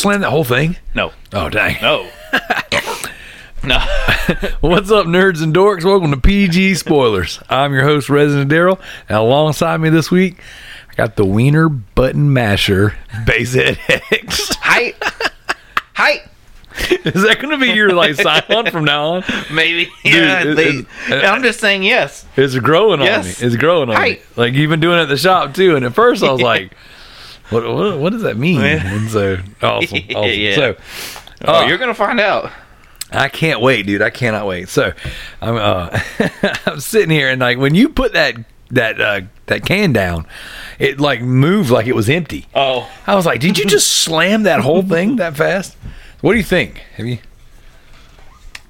Did you slam that whole thing? No, Oh dang! no, no. What's up, nerds and dorks? Welcome to PG Spoilers. I'm your host, Resident Daryl, and alongside me this week, I got the Wiener Button Masher Basehead X. Height, height. Is that going to be your like sign on from now on? Maybe. Dude, yeah, it- they- it- I'm uh, just saying yes. It's growing on me. It's growing on Hey. me. Like you've been doing it at the shop too. And at first I was like, what, what, what does that mean? And so awesome. awesome. Yeah. So Oh, uh, you're gonna find out. I can't wait, dude. I cannot wait. So I'm uh, I'm sitting here and like when you put that that uh, that can down, it like moved like it was empty. Oh, I was like, did you just slam that whole thing that fast? What do you think? Have you?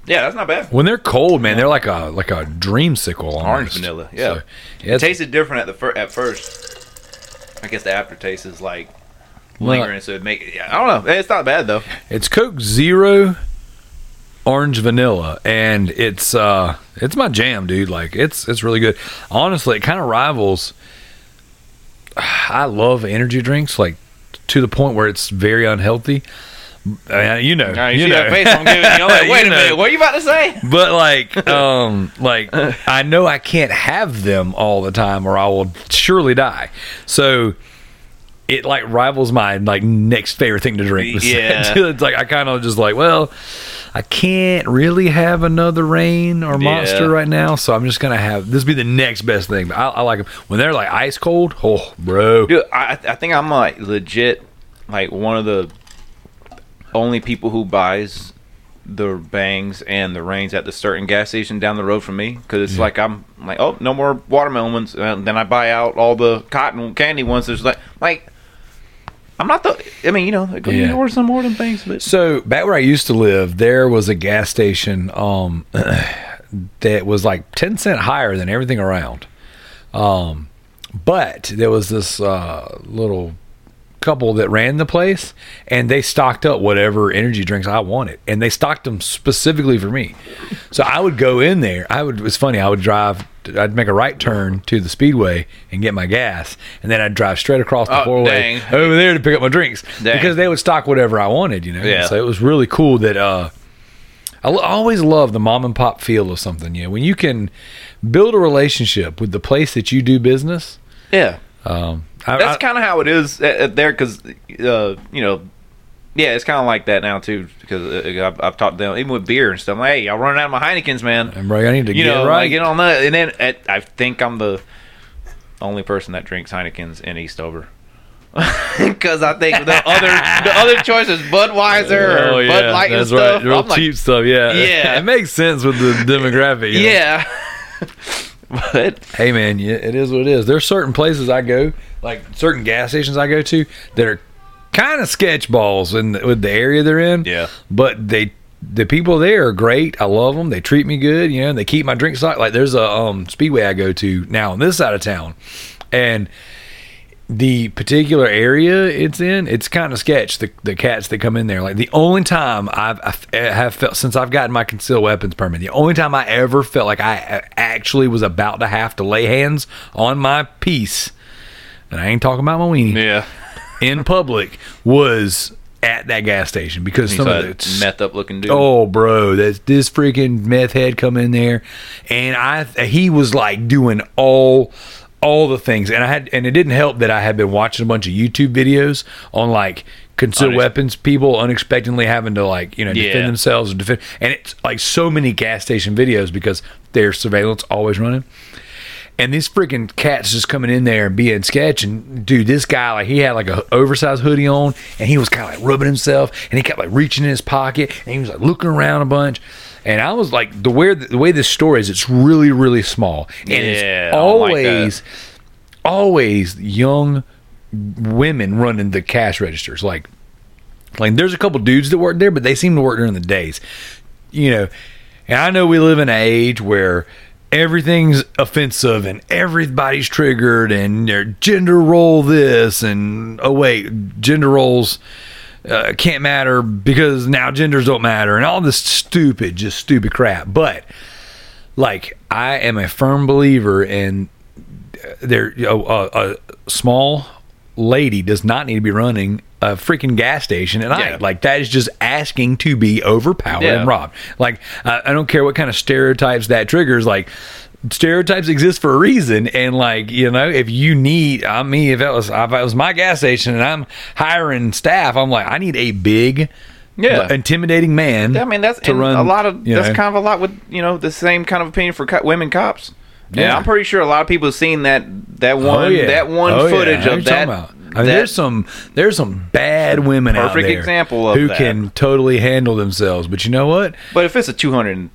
yeah, that's not bad. When they're cold, man, they're like a like a dreamsicle. Almost. Orange vanilla, yeah. So, yeah, It tasted different at the fir- at first. I guess the aftertaste is like lingering, so it make. Yeah, I don't know. It's not bad though. It's Coke Zero Orange Vanilla and it's uh it's my jam, dude. Like it's it's really good. Honestly, it kind of rivals I love energy drinks like to the point where it's very unhealthy. I mean, you know, right, you, you know. face I'm giving you. I'm like, You wait a know. minute, what are you about to say? but like um like I know I can't have them all the time or I will surely die. So it like rivals my like next favorite thing to drink. Yeah. it's like I kind of just like, well, I can't really have another Reign or monster Yeah. right now, so I'm just gonna have this be the next best thing. But I, I like them when they're like ice cold. Oh, bro, Dude, I I think I'm like legit like one of the only people who buys the bangs and the Reigns at the certain gas station down the road from me because it's like I'm like oh no more watermelon ones and then I buy out all the cotton candy ones. There's like like I'm not the I mean you know go Yeah. order some more than things but So back where I used to live, there was a gas station um, that was like ten cent higher than everything around. Um, but there was this uh, little couple that ran the place, and they stocked up whatever energy drinks I wanted, and they stocked them specifically for me. So I would go in there. I would. It was funny. I would drive. I'd make a right turn to the speedway and get my gas, and then I'd drive straight across the Oh, four way over there to pick up my drinks Dang. because they would stock whatever I wanted. You know. Yeah. So it was really cool that. uh I always love the mom and pop feel of something. You know, when you can build a relationship with the place that you do business. yeah Um, I, that's kind of how it is at, at there because uh, you know yeah it's kind of like that now too because uh, I've, I've talked to them even with beer and stuff I'm like hey y'all running out of my Heinekens man And bro, I need to you get know right. like get on that and then at, I think I'm the only person that drinks Heinekens in Eastover because I think the other the other choice is Budweiser or Bud Light and Oh, stuff Real I'm like cheap stuff. Yeah, Yeah. it makes sense with the demographic. yeah but Hey man, yeah, it is what it is. There's certain places I go, like certain gas stations I go to, that are kind of sketch balls in the, with the area they're in. Yeah. But they, the people there are great. I love them. They treat me good. You know, and they keep my drink stock. Like there's a um, speedway I go to now on this side of town, and the particular area it's in, it's kind of sketch. The the cats that come in there, like the only time I've I eh, have felt since I've gotten my concealed weapons permit, the only time I ever felt like I eh, actually was about to have to lay hands on my piece, and I ain't talking about my weenie yeah in public was at that gas station because some of the meth up looking dude Oh, bro, that's this freaking meth head come in there, and I he was like doing all all the things, and I had and it didn't help that I had been watching a bunch of YouTube videos on like concealed Unex- weapons, people unexpectedly having to like you know defend Yeah. themselves or defend, and it's like so many gas station videos because their surveillance always running. And these freaking cats just coming in there and being sketch. And dude, this guy, like, he had like a oversized hoodie on and he was kind of like rubbing himself and he kept like reaching in his pocket and he was like looking around a bunch. And I was like, the way, the way this story is, it's really, really small. And Yeah, it's don't like always, always young women running the cash registers. Like, like there's a couple dudes that work there, but they seem to work during the days. You know, and I know we live in an age where everything's offensive and everybody's triggered and their gender role this and oh wait, gender roles uh, can't matter because now genders don't matter and all this stupid, just stupid crap. But like, I am a firm believer in there a, a, a small lady does not need to be running a freaking gas station at night. Yeah. Like that is just asking to be overpowered Yeah. and robbed. Like I, I don't care what kind of stereotypes that triggers. Like stereotypes exist for a reason, and like you know, if you need, I mean, if it was if it was my gas station and I'm hiring staff, I'm like, I need a big. Yeah. intimidating man. I mean, that's to run a lot of that's know. kind of a lot with you know the same kind of opinion for co- women cops. Yeah, Yeah. I'm pretty sure a lot of people have seen that that oh, one Oh, yeah. that one Oh, footage know of that. I mean, that- there's some there's some bad women out Perfect there example of who that. can totally handle themselves. But you know what? but if it's a 200,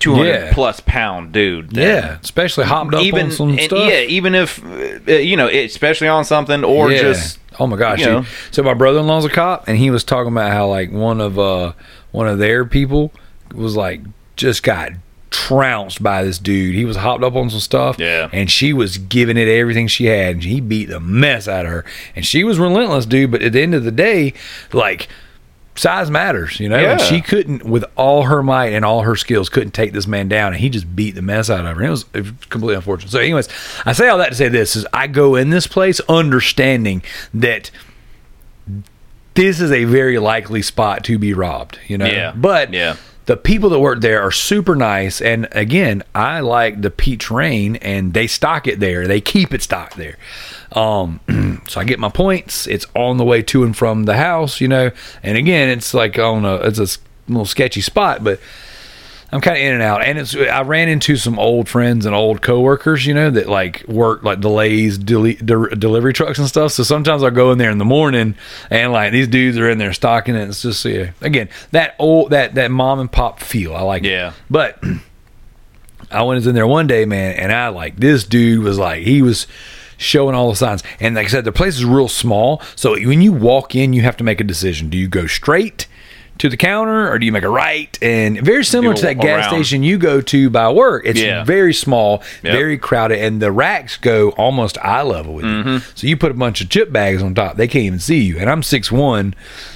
200 Yeah. plus pound dude, Yeah, especially hopped up even on some stuff. yeah, even if uh, you know, especially on something or Yeah. just oh my gosh. you know. So my brother-in-law's a cop, and he was talking about how like one of uh one of their people was like just got trounced by this dude. He was hopped up on some stuff, Yeah. and she was giving it everything she had, and he beat the mess out of her, and she was relentless, dude. But at the end of the day, like. Size matters, you know. And she couldn't, with all her might and all her skills, couldn't take this man down, and he just beat the mess out of her. It was, it was completely unfortunate. So, anyways, I say all that to say this: is I go in this place understanding that this is a very likely spot to be robbed, you know. Yeah. But Yeah. The people that work there are super nice, and again, I like the peach Reign, and they stock it there. They keep it stocked there. Um, so I get my points. It's on the way to and from the house, you know. And again, it's like on a it's a little sketchy spot, but I'm kind of in and out, and it's. I ran into some old friends and old coworkers, you know, that like work like delays, deli- de- delivery trucks and stuff. So sometimes I go in there in the morning, and like these dudes are in there stocking it. It's just yeah, again that old that that mom and pop feel. I like. it. Yeah. but I went in there one day, man, and I like this dude was like he was showing all the signs. And like I said, the place is real small, so when you walk in, you have to make a decision. Do you go straight to the counter or do you make a right? And very similar to that gas around. station you go to by work. It's Yeah. very small, Yep. very crowded, and the racks go almost eye level with Mm-hmm. you. So you put a bunch of chip bags on top, they can't even see you. And I'm 6'1,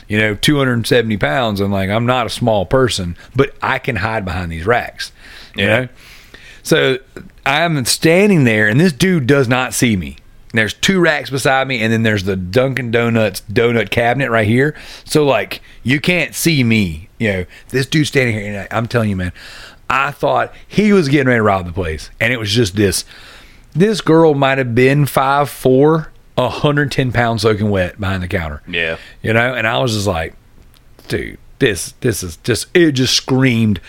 you know, 270 pounds, and like I'm not a small person, but I can hide behind these racks. You Yeah. know? So I'm standing there, and this dude does not see me. There's two racks beside me, and then there's the Dunkin' Donuts donut cabinet right here. So like you can't see me. You know, this dude standing here, and I- I'm telling you, man, I thought he was getting ready to rob the place, and it was just this. This girl might have been five four, 110 pounds soaking wet behind the counter. Yeah. You know, and I was just like, dude, this this is just it just screamed,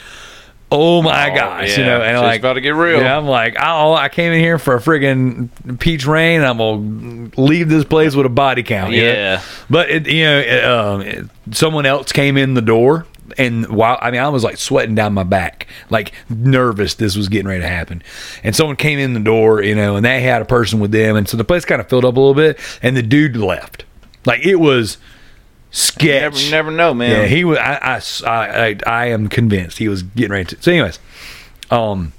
oh my Oh, gosh, you know, and Shit's like about to get real. Yeah, I'm like, oh, I came in here for a friggin' peach Reign. I'm gonna leave this place with a body count. know? Yeah. but it, you know, it, um, it- someone else came in the door. And while I mean, I was like sweating down my back, like nervous this was getting ready to happen. And someone came in the door, you know, and they had a person with them, and so the place kind of filled up a little bit. And the dude left, like it was sketch. You never, never know, man. Yeah, he was. I, I, I, I, am convinced he was getting ready to. So, anyways, um,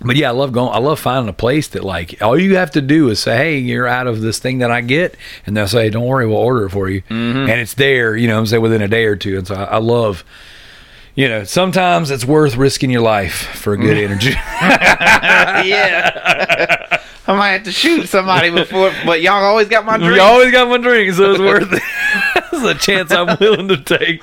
but yeah, I love going. I love finding a place that like all you have to do is say, "Hey, you're out of this thing that I get," and they'll say, "Don't worry, we'll order it for you," Mm-hmm. and it's there. You know, I'm saying within a day or two. And so I, I love. You know, sometimes it's worth risking your life for a good energy. yeah. I might have to shoot somebody before, but y'all always got my drink. you always got my drink, so it's worth it. It's a chance I'm willing to take.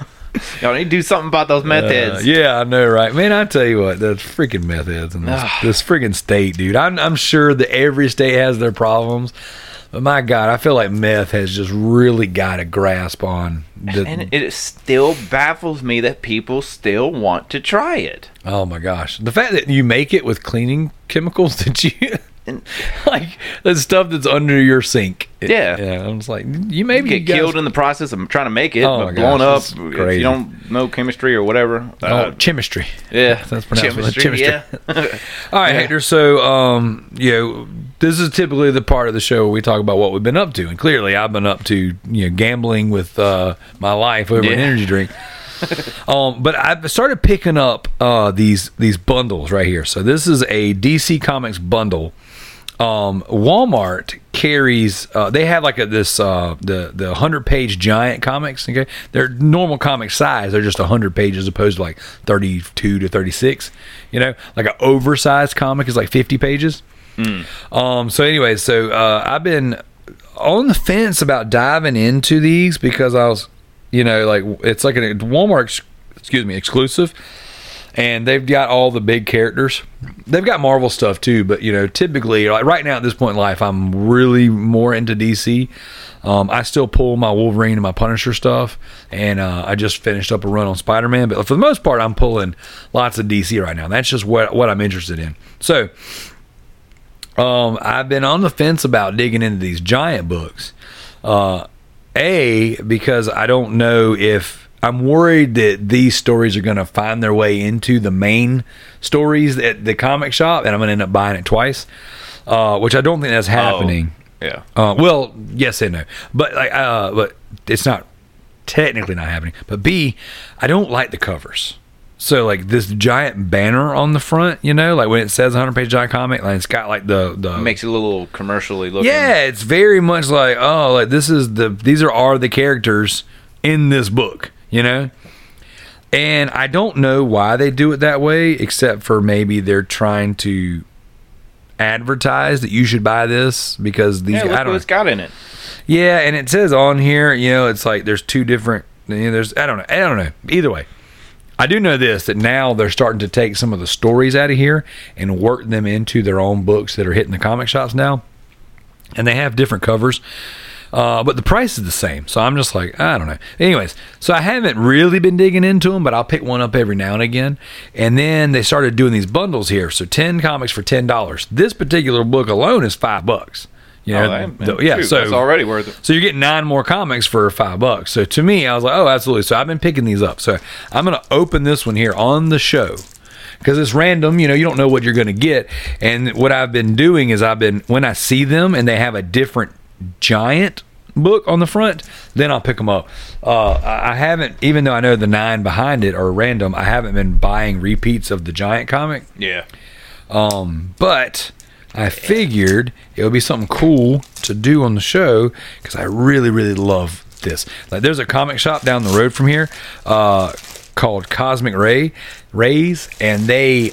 Y'all need to do something about those meth Uh, heads. yeah, I know, right? Man, I tell you what, the freaking meth heads in this, this freaking state, dude. I'm, I'm sure that every state has their problems, but my God, I feel like meth has just really got a grasp on the. And it still baffles me that people still want to try it. oh my gosh, the fact that you make it with cleaning chemicals that you. And like the stuff that's under your sink. It- Yeah. yeah. I'm just like you maybe get guys- killed in the process of trying to make it, Oh but blown gosh, up. If you don't know chemistry or whatever. Oh, uh, chemistry. yeah, That's pronounced with a chemistry. chemistry. Yeah. All right, Hector. So, um, you know, this is typically the part of the show where we talk about what we've been up to, and clearly, I've been up to you know gambling with uh, my life over an energy drink. um, but I've started picking up uh, these these bundles right here. So this is a DC Comics bundle. Um, Walmart carries. Uh, they have like a, this uh, the the hundred page giant comics. Okay, they're normal comic size. They're just hundred pages, opposed to like thirty two to thirty six. You know, like an oversized comic is like fifty pages. Um. So anyway, so uh, I've been on the fence about diving into these because I was, you know, like it's like a Walmart, excuse me, exclusive, and they've got all the big characters. They've got Marvel stuff too, but you know, typically, like right now at this point in life, I'm really more into DC. Um, I still pull my Wolverine and my Punisher stuff, and uh, I just finished up a run on Spider Man. But for the most part, I'm pulling lots of DC right now. That's just what what I'm interested in. So, um, I've been on the fence about digging into these giant books. Uh, a because I don't know if I'm worried that these stories are going to find their way into the main stories at the comic shop, and I'm going to end up buying it twice, uh, which I don't think that's happening. Yeah. Uh, well, yes and no, but like, uh, but it's not technically not happening. But B, I don't like the covers. So like this giant banner on the front, you know, like when it says 100 page giant comic, like it's got like the the It makes it a little commercially looking. yeah, it's very much like oh, like this is the these are are the characters in this book, you know. And I don't know why they do it that way, except for maybe they're trying to advertise that you should buy this because these Yeah, look I don't know what it's got in it. yeah, and it says on here, you know, it's like there's two different. You know, there's I don't know, I don't know. Either way, I do know this that now they're starting to take some of the stories out of here and work them into their own books that are hitting the comic shops now, and they have different covers. Uh, but the price is the same, so I'm just like I don't know. Anyways, so I haven't really been digging into them, but I'll pick one up every now and again. And then they started doing these bundles here, so ten comics for ten dollars. This particular book alone is five bucks. You know, Oh, that- the- yeah. shoot, so that's already worth it. so you're getting nine more comics for five bucks. So to me, I was like, oh, absolutely. So I've been picking these up. So I'm going to open this one here on the show because it's random. You know, you don't know what you're going to get. And what I've been doing is I've been when I see them and they have a different giant book on the front, then I'll pick them up. Uh, I haven't, even though I know the nine behind it are random, I haven't been buying repeats of the giant comic. Yeah. Um, but I figured it would be something cool to do on the show because I really, really love this. Like, there's a comic shop down the road from here uh, called Cosmic Ray Rays, and they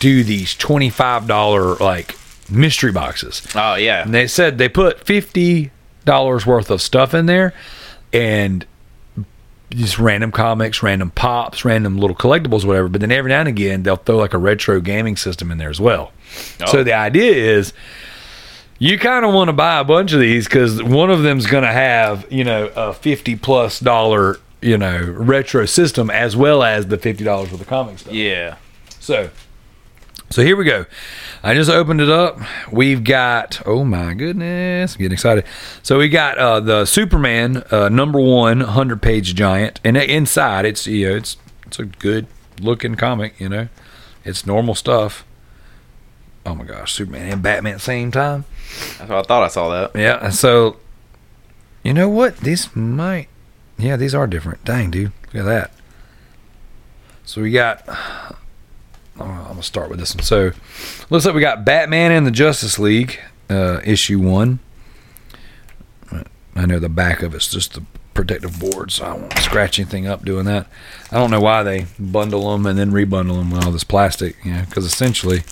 do these twenty five dollar like mystery boxes. Oh yeah. And they said they put fifty dollars worth of stuff in there, and just random comics, random pops, random little collectibles, whatever. But then every now and again, they'll throw like a retro gaming system in there as well. So Oh. the idea is. You kind of want to buy a bunch of these because one of them's going to have, you know, a fifty plus dollar, you know, retro system as well as the fifty dollars worth of comic stuff. Yeah. So, so here we go. I just opened it up. We've got oh my goodness, I'm getting excited. So we got uh, the Superman uh, number one hundred page giant, and inside it's you know it's it's a good looking comic. You know, it's normal stuff. Oh my gosh, Superman and Batman at the same time. That's what I thought I saw that. Yeah. So, you know what? These might. Yeah, these are different. Dang, dude. Look at that. So we got. I'm gonna start with this one. So, looks like we got Batman and the Justice League, uh, issue one. I know the back of it's just the protective board, so I won't scratch anything up doing that. I don't know why they bundle them and then rebundle them with all this plastic, you know, because essentially,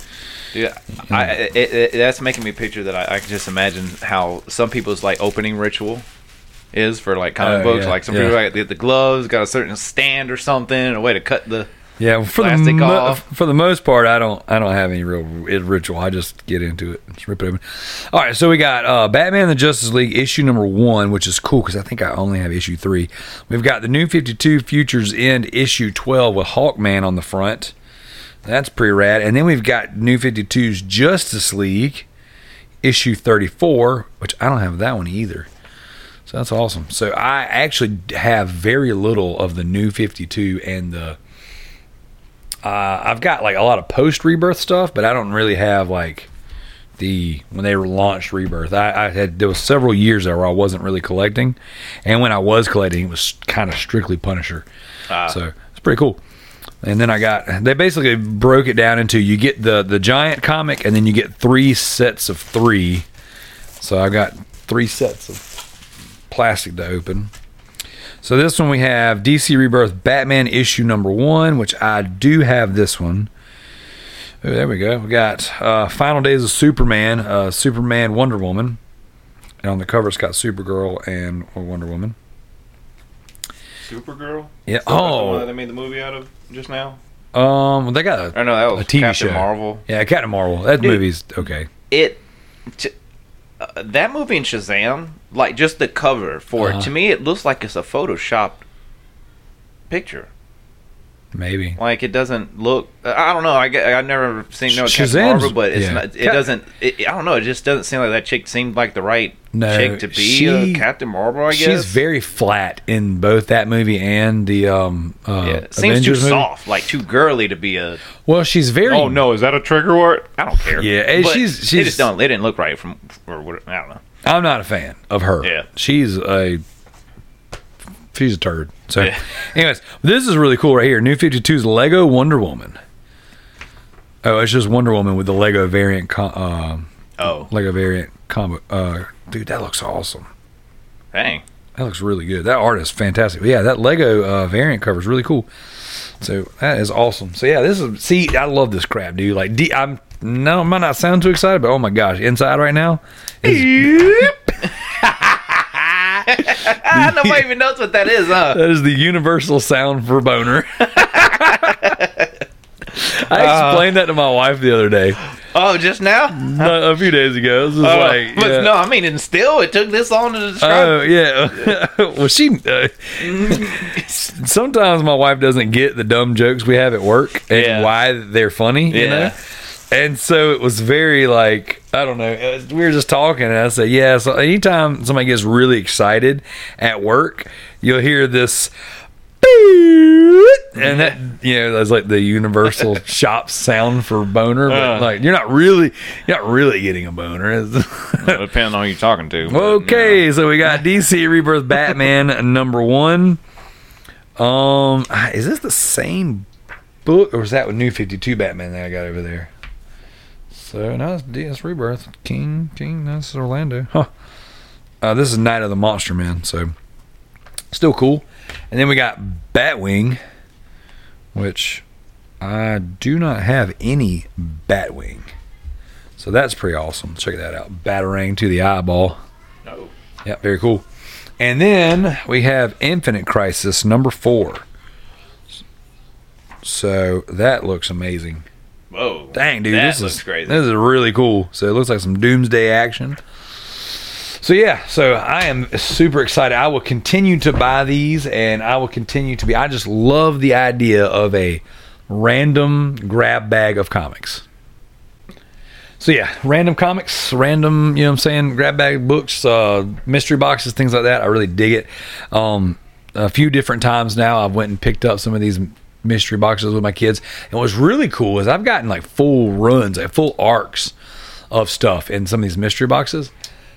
Yeah, I, it, it, that's making me picture that I, I can just imagine how some people's like opening ritual is for like comic Oh, books. yeah, like some yeah. people like the, the gloves got a certain stand or something, a way to cut the. Yeah, for the mo- for the most part, I don't I don't have any real ritual. I just get into it, just rip it open. All right, so we got uh, Batman: The Justice League issue number one, which is cool because I think I only have issue three. We've got the New Fifty Two Futures End issue twelve with Hawkman on the front. That's pretty rad. And then we've got New 52's Justice League issue 34, which I don't have that one either. So that's awesome. So I actually have very little of the New 52 and the uh, I've got like a lot of post rebirth stuff, but I don't really have like the when they launched rebirth. I, I had there was several years there where I wasn't really collecting, and when I was collecting, it was kind of strictly Punisher. Ah. So it's pretty cool. And then I got they basically broke it down into you get the the giant comic, and then you get three sets of three. So I got three sets of plastic to open. So this one we have DC Rebirth Batman issue number one, which I do have this one. Oh, there we go. We got uh, Final Days of Superman, uh, Superman Wonder Woman. And on the cover, it's got Supergirl and Wonder Woman. Supergirl. Yeah. Is that the one Oh, that they made the movie out of just now. um, they got a Or no, that was A TV Captain show. Marvel. yeah, Captain Marvel. That Dude. movie's okay. It. T- uh, that movie in Shazam, like just the cover for Uh-huh. it, to me, it looks like it's a photoshopped picture. Maybe. Like it doesn't look. I don't know. I I've never seen no Captain Shazam's- Marvel, but it's yeah. not. It Cap- doesn't. It, I don't know. It just doesn't seem like that chick seemed like the right No, chick to be she- a Captain Marvel. I guess She's very flat in both that movie and the um uh, Yeah, it seems too movie. soft, like too girly to be a. Well, she's very. Oh no, is that a trigger word? I don't care. Yeah, But she's- They she's- just don't. It didn't look right from or what? I don't know. I'm not a fan of her. Yeah. She's a she's a turd. So, Yeah. anyways, this is really cool right here. New 52's Lego Wonder Woman. Oh, it's just Wonder Woman with the Lego variant. Com- uh, Oh, Lego variant combo. Uh, dude, that looks awesome. dang. That looks really good. That art is fantastic. Yeah, that Lego uh, variant cover is really cool. So that is awesome. So yeah, this is see, I love this crap, dude. Like, D, I'm no, I might not sound too excited, but oh my gosh, inside right now is nobody even knows what that is, huh? that is the universal sound for boner. I Uh. explained that to my wife the other day, Oh, just now? not a few days ago. It was Oh, like, but yeah. no, I mean, and still, it took this long to describe. Oh yeah. well, she. Uh, sometimes my wife doesn't get the dumb jokes we have at work and Yeah. why they're funny. You Yeah. know. And so it was very like I don't know. we were just talking, and I said, "Yeah." So anytime somebody gets really excited at work, you'll hear this, and that you know that's like the universal shop sound for boner. But Uh. like you're not really, you're not really getting a boner. Depending on who you're talking to. but, Okay, so we got DC Rebirth Batman number one. Um, is this the same book, or is that with New Fifty Two Batman that I got over there? So no, it's DC Rebirth. King, King, that's Orlando. Huh. Uh, this is Night of the Monster Man, so still cool. And then we got Batwing, which I do not have any Batwing. So that's pretty awesome. Check that out. Batarang to the eyeball. No. Yeah, very cool. And then we have Infinite Crisis number four. So that looks amazing. Whoa. Dang, dude, this looks is crazy. This is really cool. So it looks like some doomsday action. So yeah, so I am super excited. I will continue to buy these, and I will continue to be. I just love the idea of a random grab bag of comics. So yeah, random comics, random, you know what I'm saying, grab bag books, uh, mystery boxes, things like that. I really dig it. Um, a few different times now I've went and picked up some of these mystery boxes with my kids. And what's really cool is I've gotten like full runs, like full arcs of stuff in some of these mystery boxes.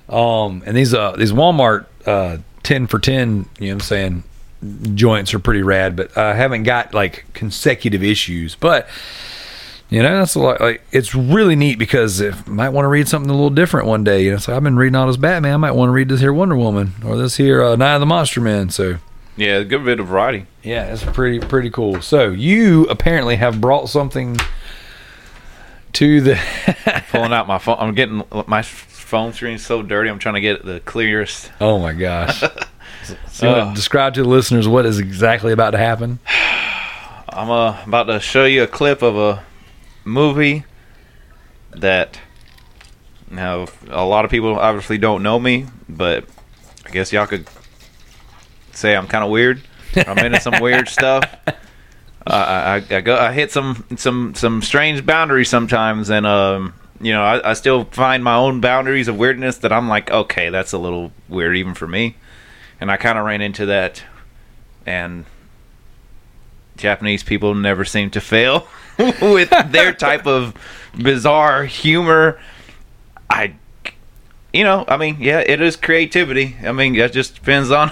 Um, and these uh these Walmart uh 10 for 10, you know what I'm saying, joints are pretty rad, but I haven't got like consecutive issues, but you know, that's a lot. Like, it's really neat because if I might want to read something a little different one day, you know, so I've been reading all this Batman. I might want to read this here Wonder Woman or this here uh, Night of the Monster Man. So Yeah, a good bit of variety. yeah, it's pretty pretty cool. So you apparently have brought something to the. Pulling out my phone. I'm getting my phone screen so dirty. I'm trying to get the clearest. oh my gosh! So Uh. describe to the listeners what is exactly about to happen? I'm uh, about to show you a clip of a movie that now a lot of people obviously don't know me, but I guess y'all could say I'm kind of weird. I'm into some weird stuff. Uh, I, I, I go I hit some some some strange boundaries sometimes, and um, you know I, I still find my own boundaries of weirdness that I'm like, okay, that's a little weird even for me, and I kind of ran into that, and Japanese people never seem to fail with their type of bizarre humor. I, you know, I mean, yeah, it is creativity. I mean, that just depends on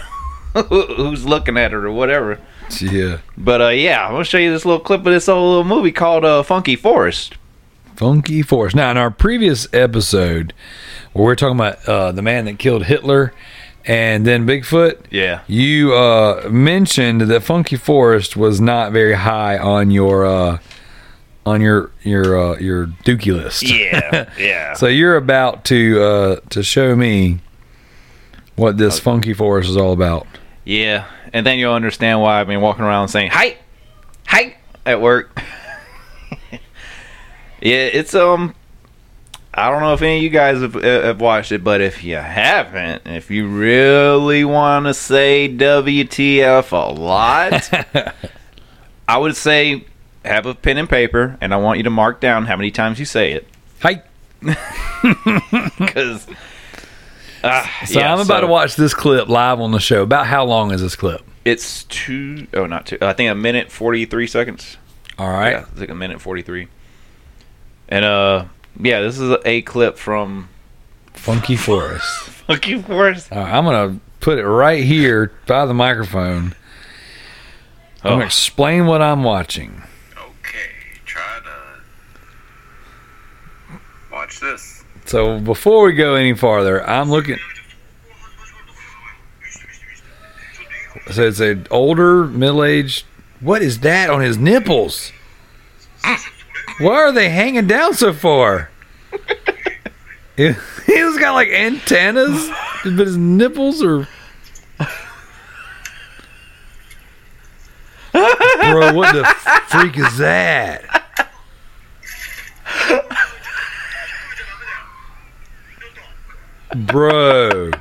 who's looking at it or whatever. Yeah, But uh, yeah, I'm gonna show you this little clip of this old little movie called uh, Funky Forest. Funky Forest. Now, in our previous episode, where we are talking about uh, the man that killed Hitler and then Bigfoot, Yeah. you uh, mentioned that Funky Forest was not very high on your uh, on your your uh, your Dookie list. Yeah, yeah. So you're about to uh, to show me what this funky forest is all about. Yeah, and then you'll understand why I've been walking around saying "hi, hi" at work. yeah, it's um. I don't know if any of you guys have, uh, have watched it, but if you haven't, if you really want to say WTF a lot, I would say have a pen and paper, and I want you to mark down how many times you say it, Hi. because. Uh, So I'm about to watch this clip live on the show. About how long is this clip? It's two oh not two. I think a minute forty three seconds. All right. Yeah, it's like a minute forty three. And uh, yeah, this is a clip from Funky forest. Funky Forest. All right, I'm gonna put it right here by the microphone. I'm Oh, gonna explain what I'm watching. Okay, try to watch this. So before we go any farther, I'm looking. So it's an older, middle-aged. What is that on his nipples? Why are they hanging down so far? He- He's got like antennas, but his nipples are. Bro, what the freak is that? Bro.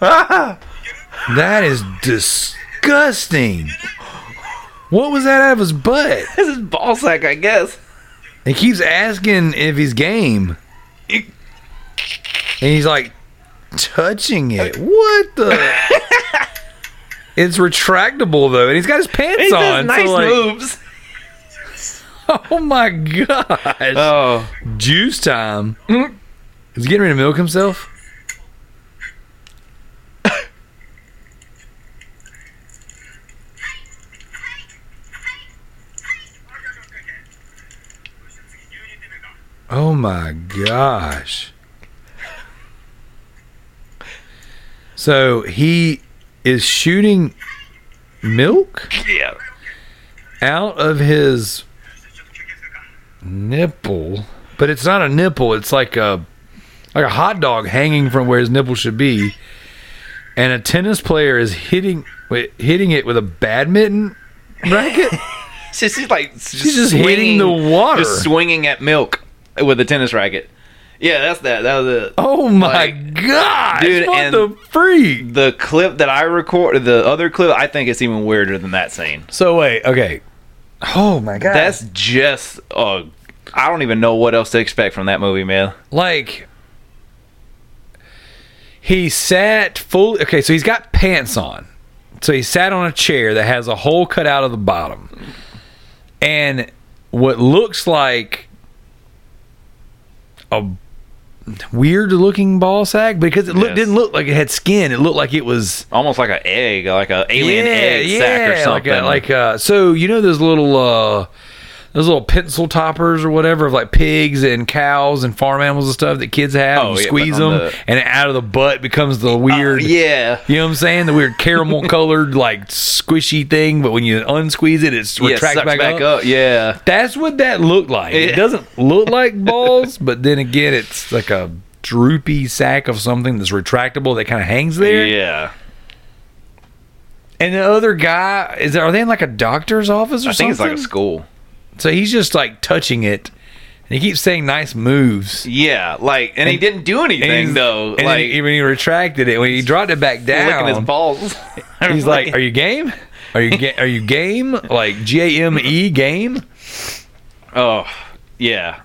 that is disgusting. What was that out of his butt? this is ball sack, I guess. He keeps asking if he's game. And he's like touching it. What the? it's retractable though, and he's got his pants He on. nice so, like, moves. Oh my gosh. Oh, Juice time. Mm. Is he getting ready to milk himself? Oh my gosh. So he is shooting milk yeah. out of his nipple, but it's not a nipple. It's like a like a hot dog hanging from where his nipple should be. And a tennis player is hitting hitting it with a badminton racket. She's just like She's just hitting the water. just swinging at milk with a tennis racket. Yeah, that's that. That was it. Oh my Like, god, dude, What and- the freak? The clip that I recorded, the other clip, I think it's even weirder than that scene. So wait, okay. Oh my god, That's just, uh, I don't even know what else to expect from that movie, man. like he sat full okay so he's got pants on so he sat on a chair that has a hole cut out of the bottom and what looks like a weird looking ball sack because it look, Yes. didn't look like it had skin it looked like it was Almost like an egg, like an alien egg sack or something. like a, like uh so you know those little uh those little pencil toppers or whatever of like pigs and cows and farm animals and stuff that kids have. Oh, you yeah, squeeze them, the- and out of the butt becomes the weird. Uh, yeah. You know what I'm saying? The weird caramel colored, like squishy thing, but when you unsqueeze it, it's Yeah, retracts sucks back, back, up. up. Yeah. That's what that looked like. It Yeah. doesn't look like balls, but then again, it's like a droopy sack of something that's retractable that kind of hangs there. Yeah. And the other guy is are they in like a doctor's office or I think something? it's like a school. So he's just like touching it, and he keeps saying nice moves. Yeah, like, and, he didn't do anything though. and like, he, when he retracted it, when he dropped it back down, licking his balls. he's like, "Are you game? Are you ga- are you game? Like G A M E game? oh, yeah.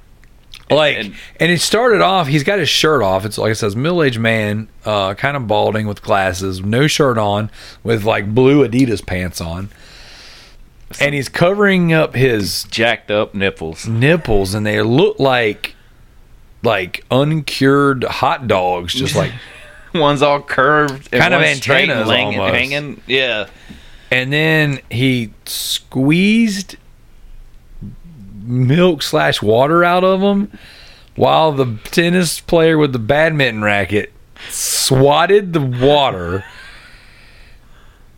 Like, And- and, it started off. He's got his shirt off. It's like it says middle aged man, uh, kind of balding with glasses, no shirt on, with like blue Adidas pants on, and he's covering up his Jacked up nipples. nipples, and they look like like uncured hot dogs, just like. One's all curved, and Kind of antennas hanging, hanging. Yeah. and then he squeezed milk slash water out of them, while the tennis player with the badminton racket swatted the water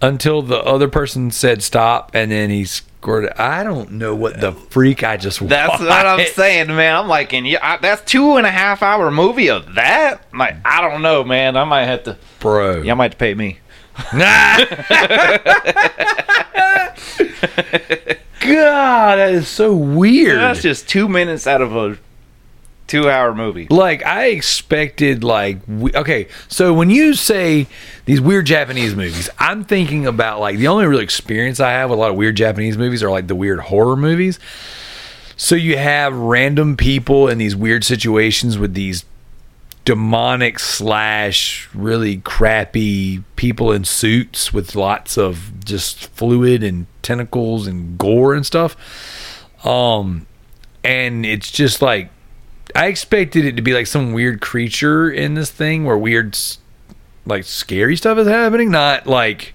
until the other person said stop, and then he scored. I don't know what the freak I just. That's what I'm saying, man. I'm like, and yeah, I, that's two and a half hour movie of that. I'm like, I don't know, man. I might have to. bro. Y'all might have to pay me. Nah. God, that is so weird. That's just two minutes out of a two hour movie. like I expected like we, okay so when you say these weird Japanese movies I'm thinking about like the only real experience I have with a lot of weird Japanese movies are like the weird horror movies so you have random people in these weird situations with these demonic slash really crappy people in suits with lots of just fluid and tentacles and gore and stuff um and it's just like I expected it to be like some weird creature in this thing where weird, like scary stuff is happening. Not like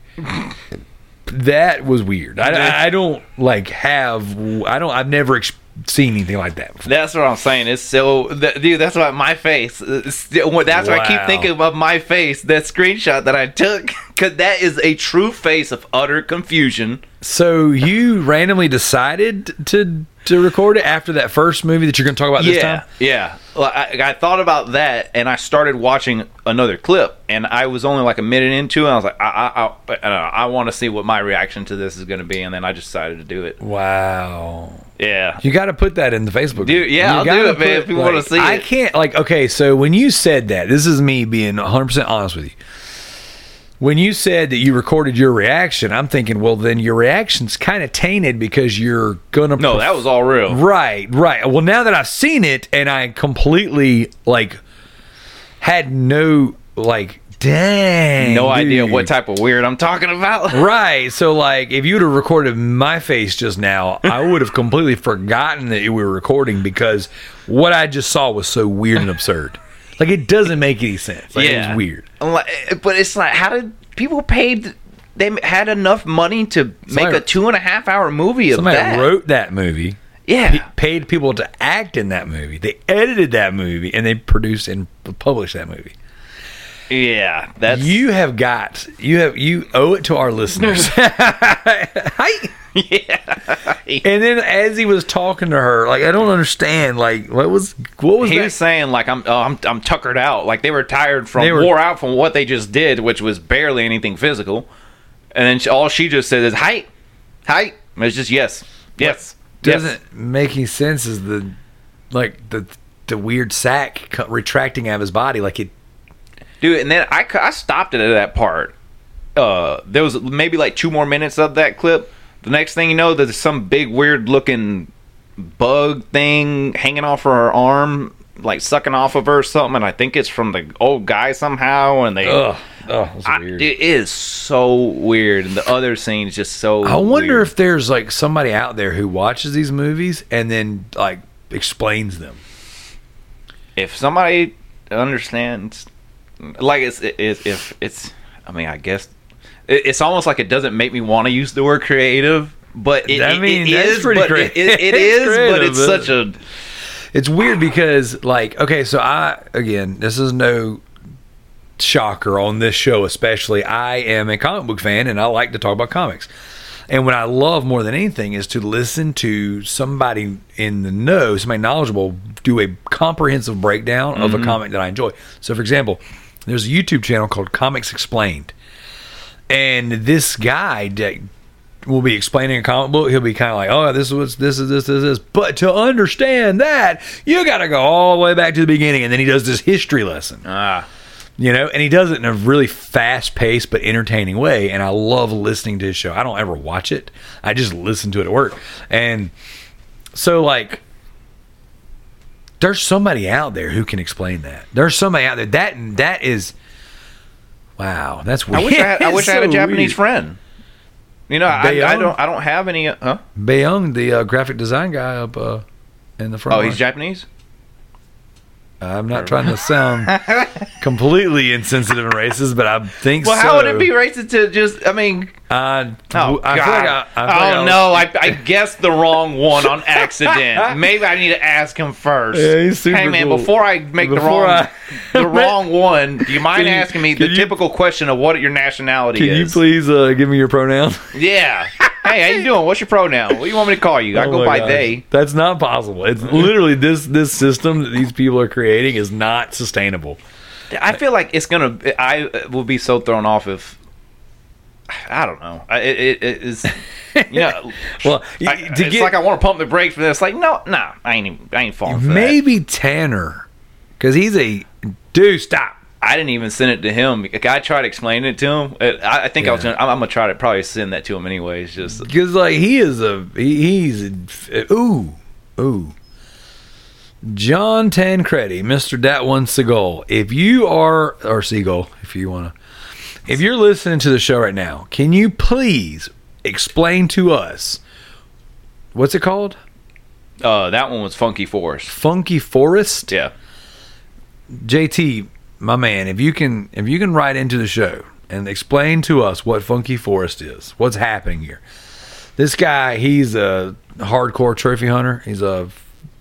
that was weird. I, I, don't like have. I don't. I've never ex- seen anything like that. Before. That's what I'm saying. It's so, th- dude. That's why my face. Uh, it's- That's why I keep thinking of my face. That screenshot that I took, because that is a true face of utter confusion. So you randomly decided to to record it after that first movie that you're going to talk about this yeah, time. yeah. Well, I, I thought about that, and I started watching another clip, and I was only like a minute into, it, and I was like, I, I, I, I, I want to see what my reaction to this is going to be, and then I just decided to do it. Wow. Yeah. You got to put that in the Facebook. Dude, yeah, You I'll do it, man, if people like, see I it. can't like okay. So when you said that, this is me being 100 percent honest with you. When you said that you recorded your reaction, I'm thinking, well, then your reaction's kind of tainted because you're gonna. No, that was all real. right, right. Well, now that I've seen it and I completely like had no like, dang, No idea what type of weird I'm talking about. Right. So, like, if you would have recorded my face just now, I would have completely forgotten that you were recording because what I just saw was so weird and absurd. Like, it doesn't make any sense. Like, Yeah. It's weird. Eh, but it's like, how did people paid? They had enough money to make a two and a half hour movie of Somebody that. wrote that movie, yeah, p- paid people to act in that movie. They edited that movie, and they produced and published that movie. Yeah. That's you have got, you have, you owe it to our listeners. Hi. yeah. And then as he was talking to her, like I don't understand, like what was what was he that? was saying like I'm oh, I'm I'm tuckered out. Like they were tired from They were- wore out from what they just did, which was barely anything physical. And then she, all she just said is height, height. And it's just yes, yes, yes. doesn't make any sense is the like the the weird sack retracting out of his body like it dude. And then I, I stopped it at that part. Uh, there was maybe like two more minutes of that clip. The next thing you know, there's some big weird looking bug thing hanging off her arm, like sucking off of her or something. And I think it's from the old guy somehow. And they, ugh oh it's I- weird it is so weird. And the other scene is just so. I wonder weird. if there's like somebody out there who watches these movies and then like explains them if somebody understands, like it's it, it, if it's. I mean, I guess it, it's almost like it doesn't make me want to use the word creative, but it, I mean, it that's pretty But it, it, it it's is, but it's such a. It's weird because, like, okay, so I, again, this is no shocker on this show, especially. I am a comic book fan and I like to talk about comics. And what I love more than anything is to listen to somebody in the know, somebody knowledgeable, do a comprehensive breakdown of a mm-hmm. comic that I enjoy. So, for example, there's a YouTube channel called Comics Explained. And this guy that will be explaining a comic book. He'll be kind of like, "Oh, this is what's this is this is this." But to understand that, you got to go all the way back to the beginning, and then he does this history lesson, Ah, you know, and he does it in a really fast-paced but entertaining way. And I love listening to his show. I don't ever watch it; I just listen to it at work. And so, like, there's somebody out there who can explain that. There's somebody out there that that is. Wow, that's weird. I wish I had. I wish I had a Japanese weird. friend. You know, I, I don't. I don't have any. uh, Huh? Bayung, the uh, graphic design guy up uh, in the front. Oh, line. he's Japanese. I'm not trying to sound completely insensitive and racist, but I think Well, so. how would it be racist to just? I mean, I, oh I God! feel like I, I oh I- no! I, I guessed the wrong one on accident. Maybe I need to ask him first. Yeah, hey man, cool. before I make the wrong the wrong one, do you mind asking me the you- typical question of what your nationality is? Can you please uh, give me your pronoun? Yeah. Hey, how you doing? What's your pronoun? What do you want me to call you? I Oh go by gosh. they. That's not possible. It's literally this this system that these people are creating is not sustainable. I feel like it's gonna. I will be so thrown off if. I don't know. It, it, it is. yeah. Well, I, it's get like I want to pump the brakes for this. Like, no, no, I ain't. Even, I ain't falling for that. maybe Tanner, because he's a dude. Stop. I didn't even send it to him. Like, I tried explaining it to him. I, I think I was. Gonna, I'm, I'm gonna try to probably send that to him anyways. Just Because like he is a he, he's a, ooh ooh. John Tancredi, Mister Dat One Seagull. If you are or Seagull, if you wanna, if you're listening to the show right now, can you please explain to us what's it called? uh, that one was Funky Forest. Funky Forest. Yeah. JT, my man, if you can if you can write into the show and explain to us what Funky Forest is, what's happening here. This guy, he's a hardcore trophy hunter. He's a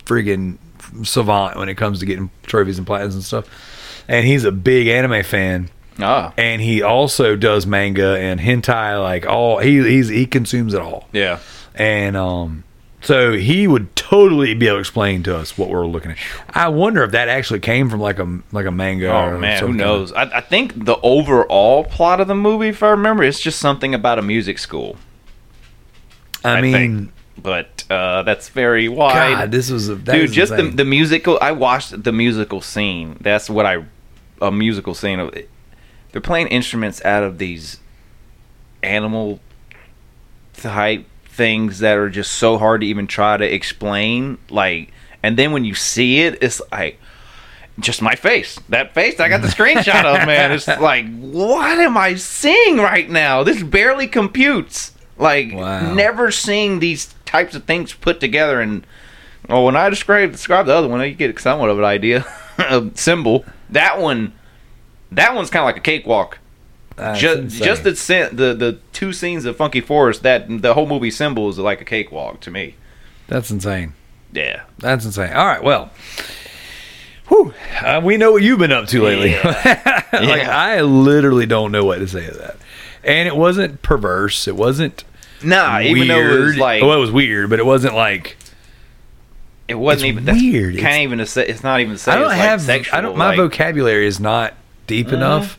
friggin' savant when it comes to getting trophies and platinums and stuff. And he's a big anime fan. Ah. And he also does manga and hentai, like all he he's he consumes it all. Yeah. And um so he would totally be able to explain to us what we're looking at. I wonder if that actually came from like a like a manga. Oh man, who knows? I, I think the overall plot of the movie, if I remember, it's just something about a music school. I, I mean, think. But uh, that's very wide. God, this was a Dude, just the, the musical. I watched the musical scene. That's what I a musical scene of. It. They're playing instruments out of these animal type things that are just so hard to even try to explain. Like, and then when you see it, it's like just my face. That face I got the screenshot of, man. It's like, what am I seeing right now? This barely computes. Like, Wow. never seeing these types of things put together. And well, when I describe describe the other one, you get somewhat of an idea. a symbol. That one, that one's kind of like a cakewalk. That's just insane. just the, scen- the the two scenes of Funky Forest. That the whole movie symbol is like a cakewalk to me. that's insane. Yeah. That's insane. All right, well. Whew, uh, we know what you've been up to lately. like Yeah. I literally don't know what to say to that. And it wasn't perverse. It wasn't Nah, weird. even though it was like well, it was weird, but it wasn't like it wasn't even weird. Can't It's- even say it's not even say I don't it's have like sexual. I don't my like, vocabulary is not deep enough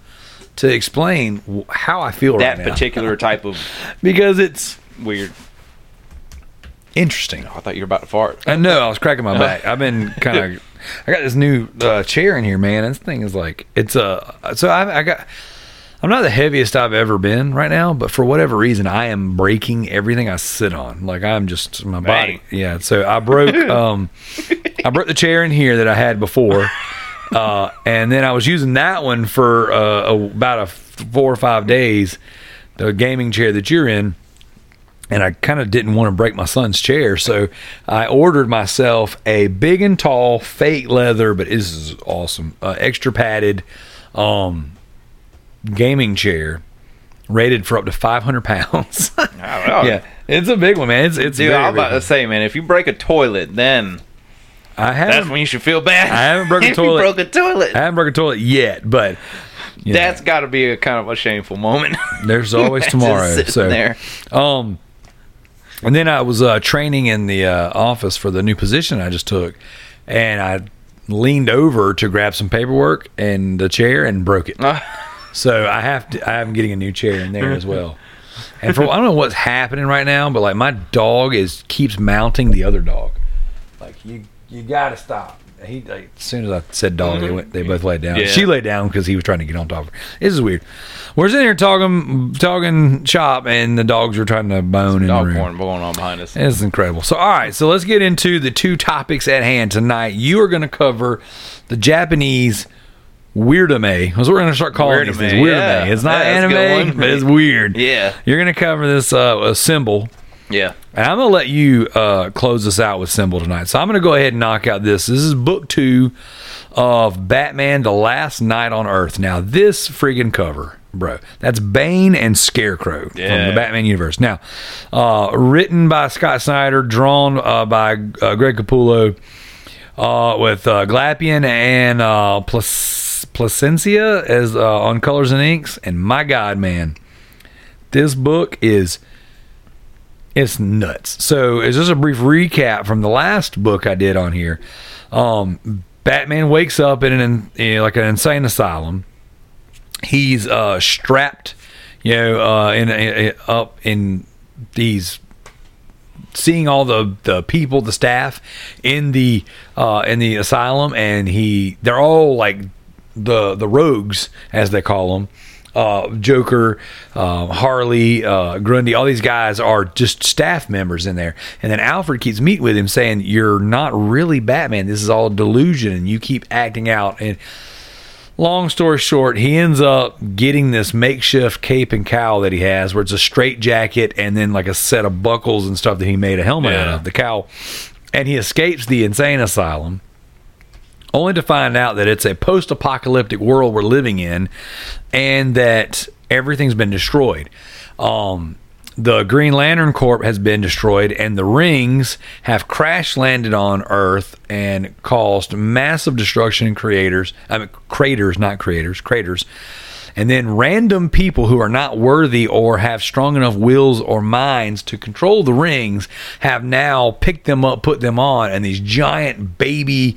to explain how I feel that right now particular type of because it's weird. interesting. I thought you were about to fart. I know I was cracking my back. I've been kind of. I got this new uh, chair in here, man. This thing is like it's a. so I, I got. I'm not the heaviest I've ever been right now, but for whatever reason, I am breaking everything I sit on. Like I'm just my body. Yeah. So I broke. um I broke the chair in here that I had before, uh, and then I was using that one for uh, about a four or five days. The gaming chair that you're in and I kind of didn't want to break my son's chair, so I ordered myself a big and tall fake leather, but this is awesome, uh, extra padded, um, gaming chair, rated for up to 500 pounds. Don't yeah, it's a big one, man. It's it's Dude, very I'm about big. to say, man, if you break a toilet, then I that's haven't when you should feel bad. I haven't broken a toilet. broke a toilet. I haven't broken a toilet yet, but That's got to be a kind of a shameful moment. there's always tomorrow. So there. Um, and then I was uh, training in the uh, office for the new position I just took, and I leaned over to grab some paperwork and the chair and broke it. so I have to. I am getting a new chair in there as well. And for I don't know what's happening right now, but like my dog is keeps mounting the other dog. Like you, you got to stop. He like as soon as I said dog, they went. They both laid down. Yeah. She laid down because he was trying to get on top of her. This is weird. We're sitting here talking, talking shop, and the dogs were trying to bone in the Dog porn going on behind us. It's incredible. So, all right, so let's get into the two topics at hand tonight. You are going to cover the Japanese weirdame. That's what we're going to start calling these things. Yeah. It's not Yeah, that's a good anime, but it's weird. Yeah. You're going to cover this uh, a symbol Yeah. And I'm gonna let you uh, close this out with symbol tonight. So I'm gonna go ahead and knock out this. This is book two of Batman: The Last Knight on Earth. Now this friggin' cover, bro, that's Bane and Scarecrow from the Batman universe. Now, uh, written by Scott Snyder, drawn uh, by uh, Greg Capullo, uh, with uh, Glapion and uh, Plac- Plascencia as uh, on colors and inks. And my God, man, this book is it's nuts. So, is just a brief recap from the last book I did on here. Um, Batman wakes up in an you know, like an insane asylum. He's uh, strapped, you know, uh, in, in up in these seeing all the the people, the staff in the uh, in the asylum, and he they're all like the the rogues as they call them. Uh, Joker, uh, Harley, uh, Grundy, all these guys are just staff members in there. And then Alfred keeps meeting with him, saying, "You're not really Batman. This is all a delusion, and you keep acting out." And long story short, he ends up getting this makeshift cape and cowl that he has, where it's a straight jacket and then like a set of buckles and stuff that he made a helmet out of, the cowl. And he escapes the insane asylum, only to find out that it's a post apocalyptic world we're living in and that everything's been destroyed. Um, the Green Lantern Corp has been destroyed, and the rings have crash landed on Earth and caused massive destruction in creators. I mean, craters, not creators, craters. And then random people who are not worthy or have strong enough wills or minds to control the rings have now picked them up, put them on, and these giant baby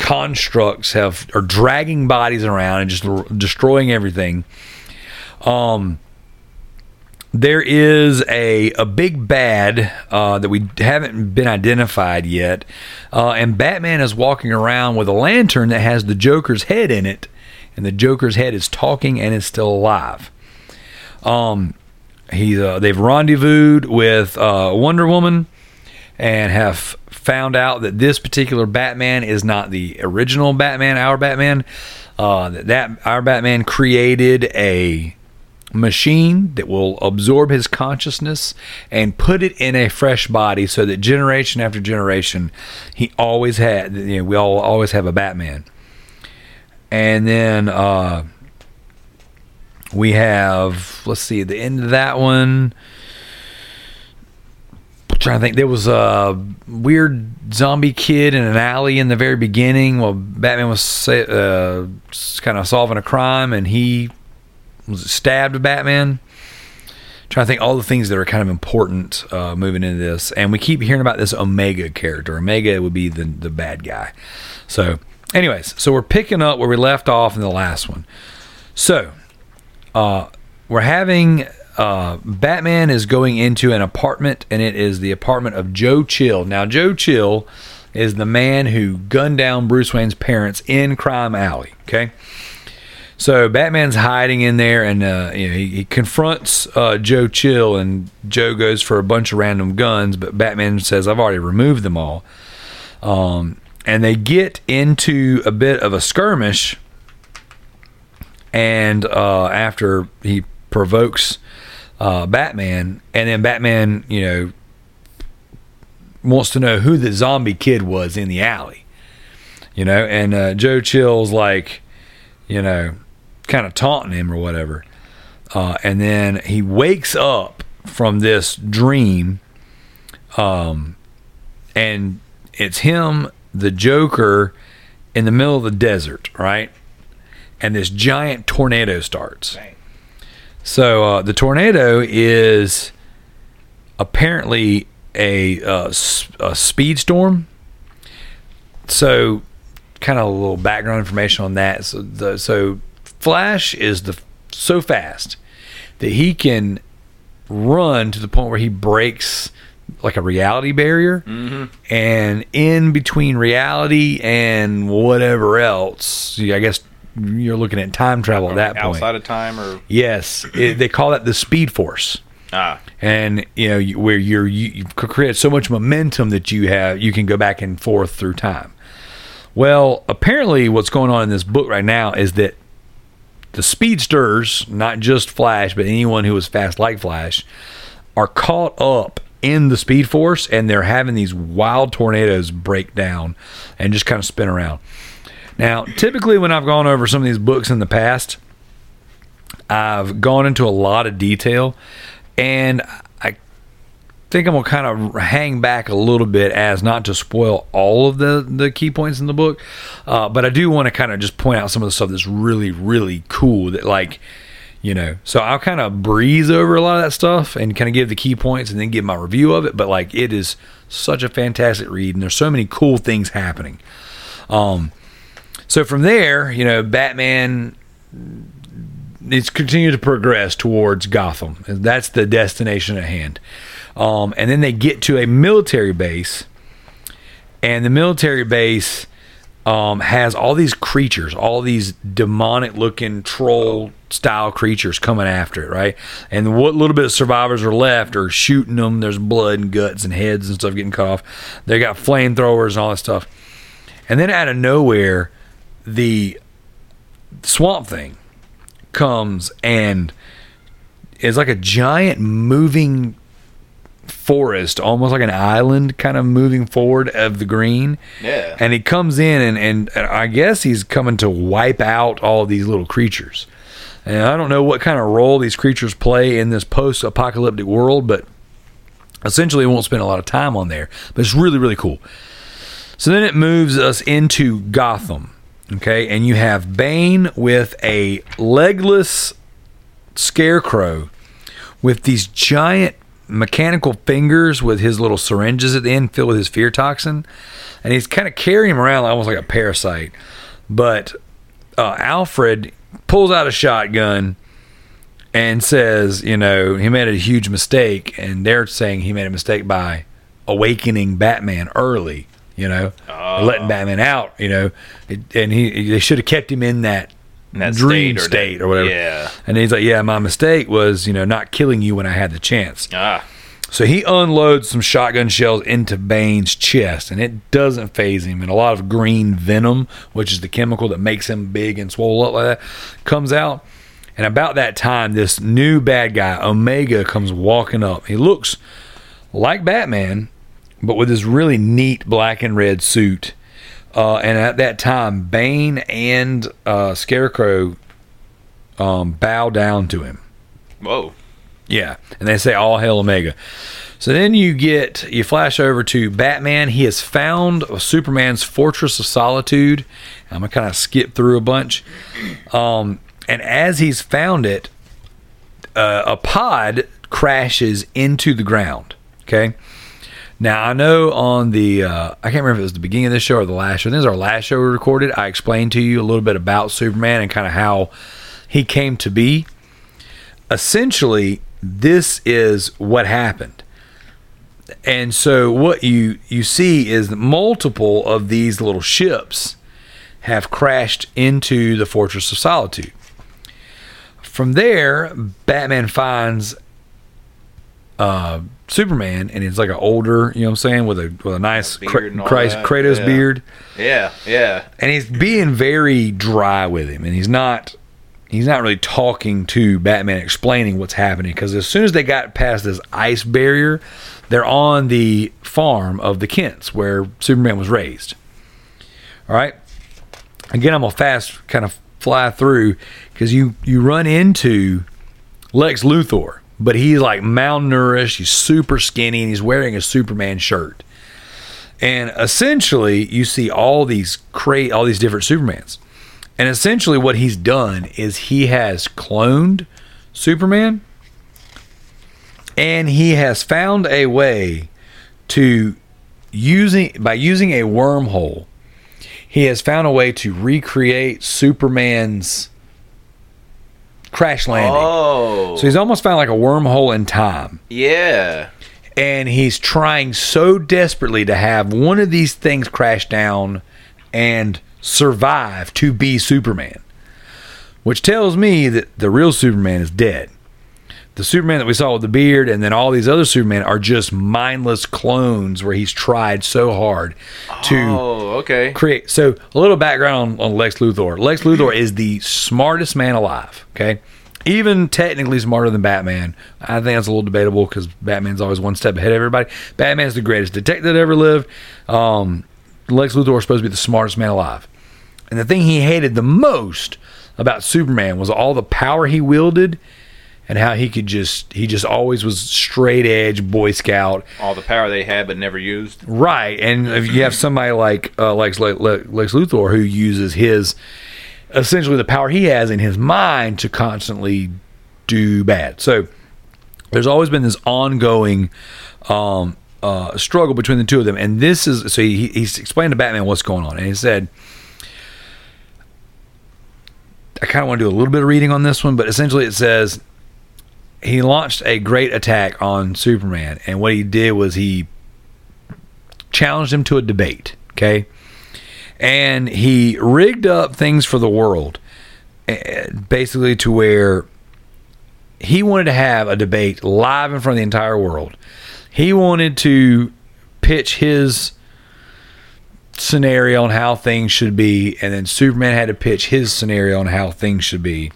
constructs have are dragging bodies around and just r- destroying everything. Um, there is a a big bad uh, that we haven't been identified yet, uh, and Batman is walking around with a lantern that has the Joker's head in it, and the Joker's head is talking and is still alive. Um, he uh, they've rendezvoused with uh, Wonder Woman and have found out that this particular Batman is not the original Batman, our Batman. Uh, that, that our Batman created a machine that will absorb his consciousness and put it in a fresh body so that generation after generation he always had you know we all always have a batman and then uh we have let's see the end of that one trying to think there was a weird zombie kid in an alley in the very beginning while batman was uh, kind of solving a crime and he was stabbed Batman. Trying to think all the things that are kind of important uh, moving into this, and we keep hearing about this Omega character. Omega would be the the bad guy. So, anyways, so we're picking up where we left off in the last one. So, uh, we're having uh, Batman is going into an apartment, and it is the apartment of Joe Chill. Now, Joe Chill is the man who gunned down Bruce Wayne's parents in Crime Alley. Okay. So Batman's hiding in there, and uh, you know he, he confronts uh, Joe Chill, and Joe goes for a bunch of random guns, but Batman says, "I've already removed them all." Um, and they get into a bit of a skirmish, and uh, after he provokes uh, Batman, and then Batman, you know, wants to know who the zombie kid was in the alley, you know, and uh, Joe Chill's like, you know, kind of taunting him or whatever. Uh, and then he wakes up from this dream, um, and it's him, the Joker, in the middle of the desert, right? And this giant tornado starts. So uh, the tornado is apparently a, uh, a speed storm. So, kind of a little background information on that. So, the, so Flash is the so fast that he can run to the point where he breaks like a reality barrier, and in between reality and whatever else, I guess you're looking at time travel at that point. outside of time or Yes, it, they call that the speed force, ah and you know you- where you're you, you create so much momentum that you have you can go back and forth through time. Well, apparently, what's going on in this book right now is that the speedsters, not just Flash, but anyone who is fast like Flash, are caught up in the Speed Force, and they're having these wild tornadoes break down and just kind of spin around. Now, typically, when I've gone over some of these books in the past, I've gone into a lot of detail, and I think I'm gonna kind of hang back a little bit as not to spoil all of the the key points in the book, uh, but I do want to kind of just point out some of the stuff that's really really cool that like you know so i'll kind of breeze over a lot of that stuff and kind of give the key points and then give my review of it but like it is such a fantastic read and there's so many cool things happening. Um so from there you know batman it's continued to progress towards gotham that's the destination at hand um and then they get to a military base and the military base um, has all these creatures, all these demonic looking troll style creatures coming after it, right? And what little bit of survivors are left are shooting them. There's blood and guts and heads and stuff getting cut off. They got flamethrowers and all that stuff. And then out of nowhere, the swamp thing comes and is like a giant moving forest, almost like an island, kind of moving forward of the green. Yeah. And he comes in, and, and I guess he's coming to wipe out all these little creatures. And I don't know what kind of role these creatures play in this post apocalyptic world, but essentially, we won't spend a lot of time on there. But it's really, really cool. So then it moves us into Gotham. Okay. And you have Bane with a legless scarecrow with these giant mechanical fingers with his little syringes at the end filled with his fear toxin. And he's kind of carrying him around almost like a parasite. But uh, Alfred pulls out a shotgun and says, you know, he made a huge mistake. And they're saying he made a mistake by awakening Batman early, you know, Oh. letting Batman out, you know. It- and he they should have kept him in that, that dream state or state that- or whatever. yeah. And he's like, yeah, my mistake was, you know, not killing you when I had the chance. Ah. So he unloads some shotgun shells into Bane's chest, and it doesn't faze him. And a lot of green venom, which is the chemical that makes him big and swollen up like that, comes out. And about that time, this new bad guy, Omega, comes walking up. He looks like Batman, but with this really neat black and red suit. Uh, and at that time, Bane and uh, Scarecrow um, bow down to him. Whoa. Yeah, and they say all hail Omega. So then you get you flash over to Batman. He has found Superman's Fortress of Solitude. I'm gonna kind of skip through a bunch. Um, and as he's found it, uh, a pod crashes into the ground. Okay. Now I know on the uh, I can't remember if it was the beginning of this show or the last show. This is our last show we recorded. I explained to you a little bit about Superman and kind of how he came to be essentially this is what happened and so what you you see is multiple of these little ships have crashed into the fortress of solitude from there batman finds uh superman and he's like an older you know what i'm saying with a with a nice Beard Christ, that, kratos yeah. beard Yeah. Yeah. and he's being very dry with him and he's not he's not really talking to batman explaining what's happening because as soon as they got past this ice barrier they're on the farm of the kents where superman was raised all right again i'm gonna fast kind of fly through because you you run into lex luthor but he's like malnourished he's super skinny and he's wearing a superman shirt. And essentially you see all these cra- all these different supermans. And essentially what he's done is he has cloned superman and he has found a way to using by using a wormhole he has found a way to recreate superman's crash landing Oh. so he's almost found like a wormhole in time yeah. and he's trying so desperately to have one of these things crash down and survive to be Superman. Which tells me that the real Superman is dead. The Superman that we saw with the beard and then all these other Supermen are just mindless clones where he's tried so hard to Oh, okay. create. So, a little background on, on Lex Luthor. Lex Luthor is the smartest man alive. Okay, even technically smarter than Batman. I think that's a little debatable because Batman's always one step ahead of everybody. Batman's the greatest detective that ever lived. Um, Lex Luthor was supposed to be the smartest man alive. And the thing he hated the most about Superman was all the power he wielded and how he could just he just always was straight edge boy scout All the power they had but never used. right and if you have somebody like uh, Lex, Le- Le- Lex Luthor who uses his essentially the power he has in his mind to constantly do bad so there's always been this ongoing um, uh, struggle between the two of them and this is so he, he's explained to Batman what's going on and he said I kind of want to do a little bit of reading on this one, but essentially it says he launched a great attack on Superman, and what he did was he challenged him to a debate. Okay, and he rigged up things for the world, eh, basically to where he wanted to have a debate live in front of the entire world. He wanted to pitch his scenario on how things should be, and then Superman had to pitch his scenario on how things should be.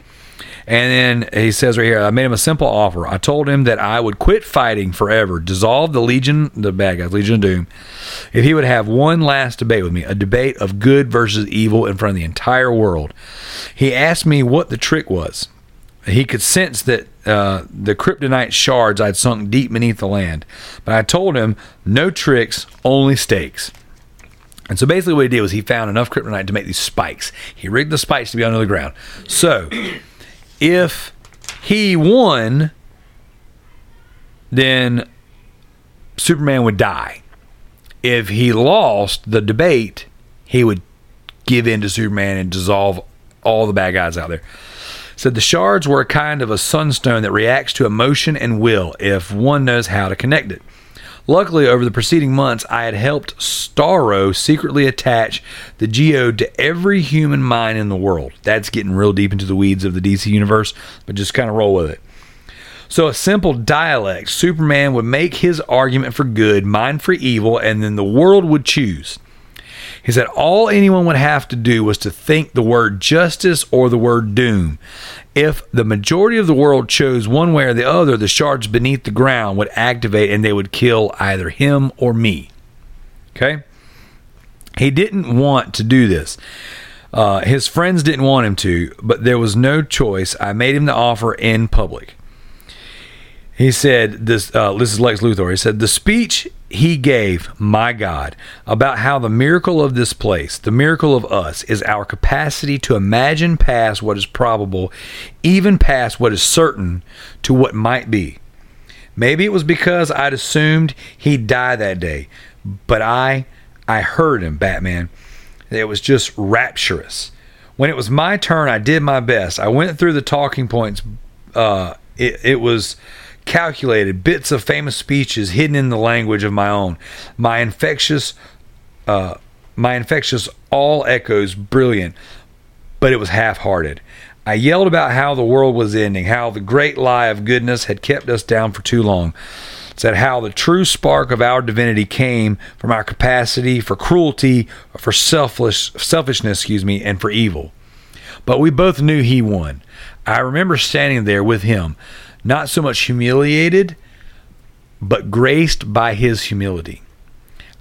And then he says right here, I made him a simple offer. I told him that I would quit fighting forever, dissolve the Legion, the bad guys, Legion of Doom, if he would have one last debate with me, a debate of good versus evil in front of the entire world. He asked me what the trick was. He could sense that uh, the kryptonite shards I'd sunk deep beneath the land. But I told him, no tricks, only stakes. And so basically, what he did was he found enough kryptonite to make these spikes. He rigged the spikes to be under the ground. So, if he won, then Superman would die. If he lost the debate, he would give in to Superman and dissolve all the bad guys out there. Said the shards were a kind of a sunstone that reacts to emotion and will if one knows how to connect it. Luckily, over the preceding months, I had helped Starro secretly attach the geode to every human mind in the world. That's getting real deep into the weeds of the DC universe, but just kind of roll with it. So, a simple dialect Superman would make his argument for good, mine for evil, and then the world would choose. He said all anyone would have to do was to think the word justice or the word doom. If the majority of the world chose one way or the other, the shards beneath the ground would activate and they would kill either him or me. Okay? He didn't want to do this. Uh, his friends didn't want him to, but there was no choice. I made him the offer in public. He said, "This. Uh, this is Lex Luthor." He said, "The speech he gave, my God, about how the miracle of this place, the miracle of us, is our capacity to imagine past what is probable, even past what is certain, to what might be. Maybe it was because I'd assumed he'd die that day, but I, I heard him, Batman. It was just rapturous. When it was my turn, I did my best. I went through the talking points. Uh, it, it was." Calculated bits of famous speeches hidden in the language of my own. My infectious, uh, my infectious all echoes brilliant, but it was half-hearted. I yelled about how the world was ending, how the great lie of goodness had kept us down for too long. Said how the true spark of our divinity came from our capacity for cruelty, for selfish selfishness, excuse me, and for evil. But we both knew he won. I remember standing there with him, not so much humiliated, but graced by his humility.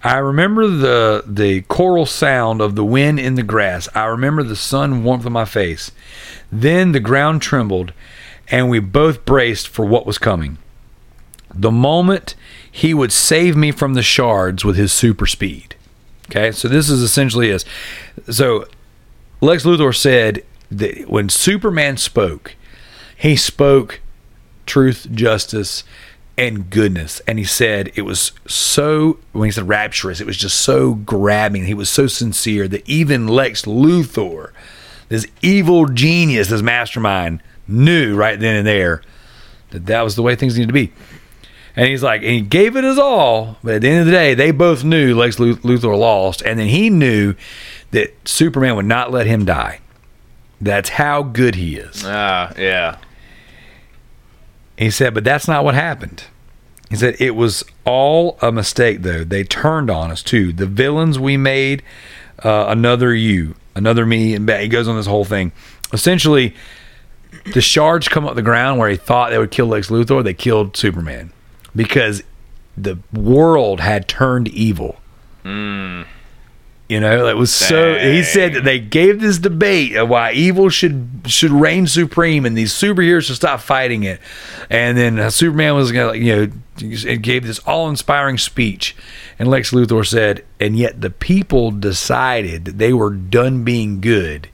I remember the the choral sound of the wind in the grass. I remember the sun warmth on my face. Then the ground trembled, and we both braced for what was coming. The moment he would save me from the shards with his super speed. Okay, so this is essentially is so Lex Luthor said that when Superman spoke, he spoke truth, justice, and goodness. And he said it was so, when he said rapturous, it was just so grabbing. He was so sincere that even Lex Luthor, this evil genius, this mastermind, knew right then and there that that was the way things needed to be. And he's like, and he gave it his all, but at the end of the day, they both knew Lex Luthor lost, and then he knew that Superman would not let him die. That's how good he is. Ah, yeah. He said, but that's not what happened. He said, it was all a mistake, though. They turned on us, too. The villains we made, uh, another you, another me. And he goes on this whole thing. Essentially, the shards come up the ground where he thought they would kill Lex Luthor, they killed Superman because the world had turned evil. You know, it was so. He said that they gave this debate of why evil should should reign supreme, and these superheroes should stop fighting it. And then uh, Superman was gonna, you know, it gave this all inspiring speech, and Lex Luthor said, and yet the people decided that they were done being good,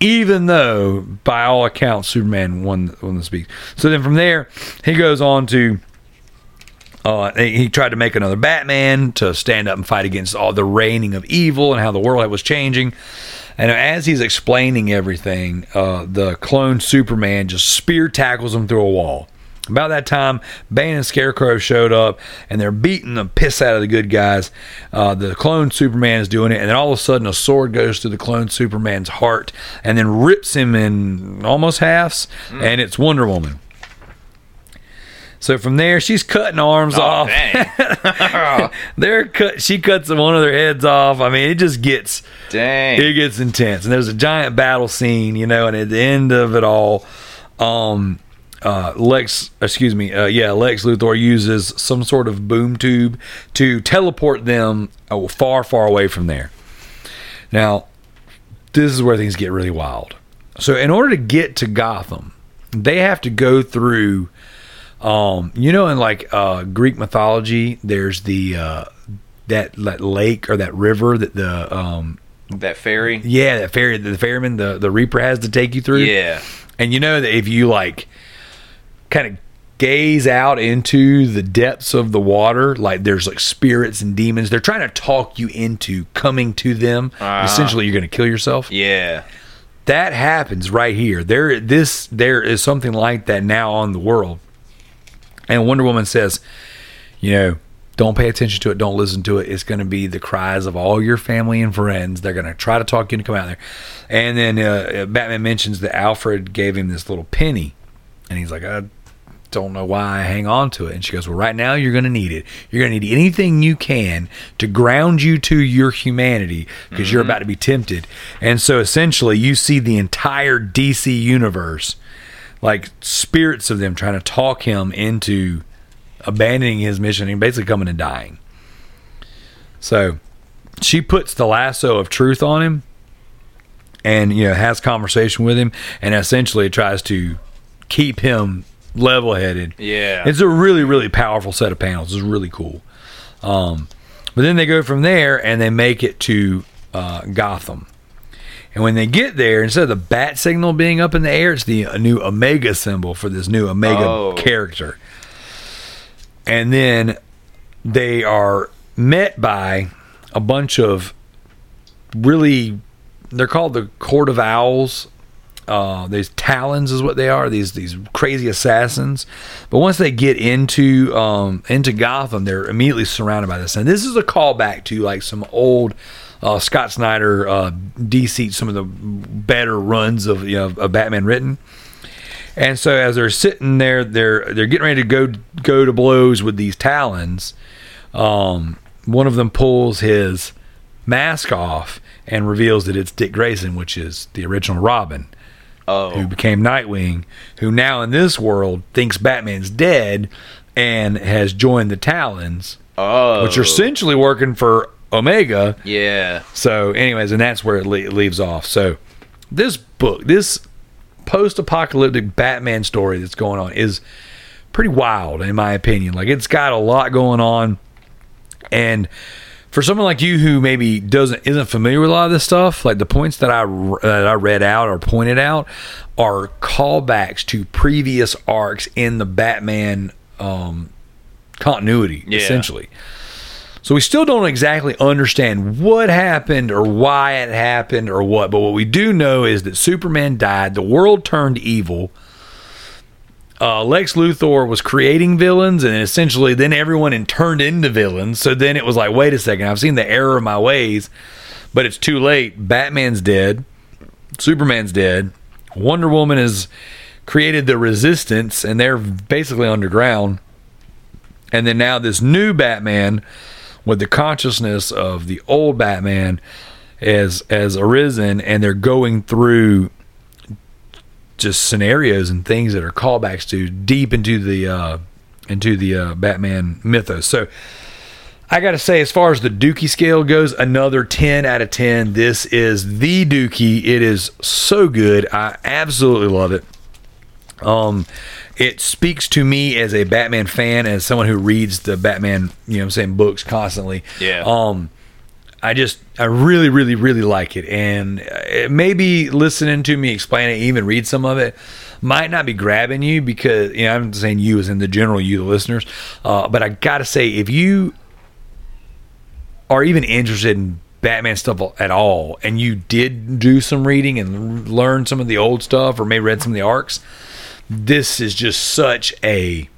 even though by all accounts Superman won won the speech. So then from there, he goes on to. Uh, he tried to make another Batman to stand up and fight against all the reigning of evil and how the world was changing. And as he's explaining everything, uh, the clone Superman just spear tackles him through a wall. About that time, Bane and Scarecrow showed up, and they're beating the piss out of the good guys. Uh, the clone Superman is doing it, and then all of a sudden, a sword goes through the clone Superman's heart, and then rips him in almost halves, and it's Wonder Woman. So from there, she's cutting arms Oh, off. They're cut. She cuts one of their heads off. I mean, it just gets Dang. it gets intense. And there's a giant battle scene, you know. And at the end of it all, um, uh, Lex, excuse me, uh, yeah, Lex Luthor uses some sort of boom tube to teleport them uh, far, far away from there. Now, this is where things get really wild. So, in order to get to Gotham, they have to go through, um, you know, in like uh, Greek mythology, there's the uh, that that lake or that river that the um, that ferry. yeah, that ferry, the ferryman, the the Reaper has to take you through. Yeah. and you know that if you like, kind of gaze out into the depths of the water, like there's like spirits and demons. They're trying to talk you into coming to them. Ah. Essentially, you're going to kill yourself. Yeah. That happens right here. There, this, there is something like that now on the world. And Wonder Woman says, you know, don't pay attention to it. Don't listen to it. It's going to be the cries of all your family and friends. They're going to try to talk you into come out there. And then uh, Batman mentions that Alfred gave him this little penny, and he's like, I don't know why I hang on to it. And she goes, Well, right now you're going to need it. You're going to need anything you can to ground you to your humanity because you're about to be tempted. And so essentially, you see the entire DC universe, like spirits of them trying to talk him into abandoning his mission and basically coming and dying. So she puts the lasso of truth on him and you know has conversation with him and essentially tries to keep him level headed Yeah. it's a really really powerful set of panels it's really cool um, but then they go from there and they make it to uh, gotham and when they get there instead of the bat signal being up in the air it's the new omega symbol for this new omega Oh. character. And then they are met by a bunch of really they're called the court of owls. Uh, these talons is what they are these these crazy assassins. But once they get into um, into gotham they're immediately surrounded by this. And this is a callback to like some old uh, Scott Snyder uh, DC some of the better runs of you know of Batman written and so as they're sitting there, they're they're getting ready to go go to blows with these talons. Um, one of them pulls his mask off and reveals that it's Dick Grayson, which is the original Robin, who Oh. became Nightwing, who now in this world thinks Batman's dead and has joined the Talons, Oh. which are essentially working for Omega. Yeah. So, anyways, and that's where it le- leaves off. So, this book, this post-apocalyptic Batman story that's going on is pretty wild, in my opinion. Like, it's got a lot going on, and for someone like you who maybe doesn't isn't familiar with a lot of this stuff, like the points that I that I read out or pointed out are callbacks to previous arcs in the Batman um, continuity, Yeah. essentially. So we still don't exactly understand what happened or why it happened or what, but what we do know is that Superman died, the world turned evil. Uh, Lex Luthor was creating villains, and essentially then everyone turned into villains. So then it was like, wait a second, I've seen the error of my ways, but it's too late. Batman's dead, Superman's dead, Wonder Woman has created the Resistance, and they're basically underground. And then now this new Batman with the consciousness of the old Batman has has arisen and they're going through just scenarios and things that are callbacks to deep into the uh, into the uh, Batman mythos. So I got to say, as far as the Dookie scale goes, another 10 out of 10. This is the Dookie. It is so good. I absolutely love it. Um, it speaks to me as a Batman fan, as someone who reads the Batman, you know, what I'm saying books constantly. Yeah. Um, I just, I really, really, really like it, and it maybe listening to me explain it, even read some of it, might not be grabbing you because you know I'm saying you as in the general you, the listeners. Uh, but I gotta say, if you are even interested in Batman stuff at all, and you did do some reading and learn some of the old stuff, or maybe read some of the arcs, this is just such a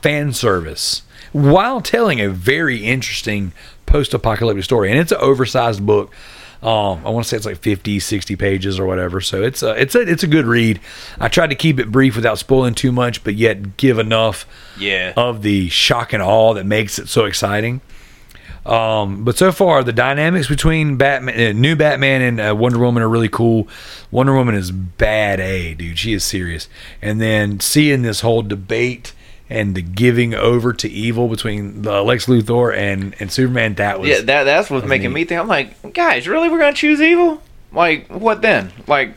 fan service while telling a very interesting post-apocalyptic story and it's an oversized book um, I want to say it's like 50, 60 pages or whatever. So it's a, it's a, it's a good read. I tried to keep it brief without spoiling too much, but yet give enough Yeah. of the shock and awe that makes it so exciting. Um, but so far, the dynamics between Batman, uh, new Batman, and uh, Wonder Woman are really cool. Wonder Woman is bad A, dude. She is serious. And then seeing this whole debate and the giving over to evil between the Lex Luthor and and Superman, that was yeah, that that's what's making neat. me think. I'm like, guys, really, we're gonna choose evil? Like, what then? Like,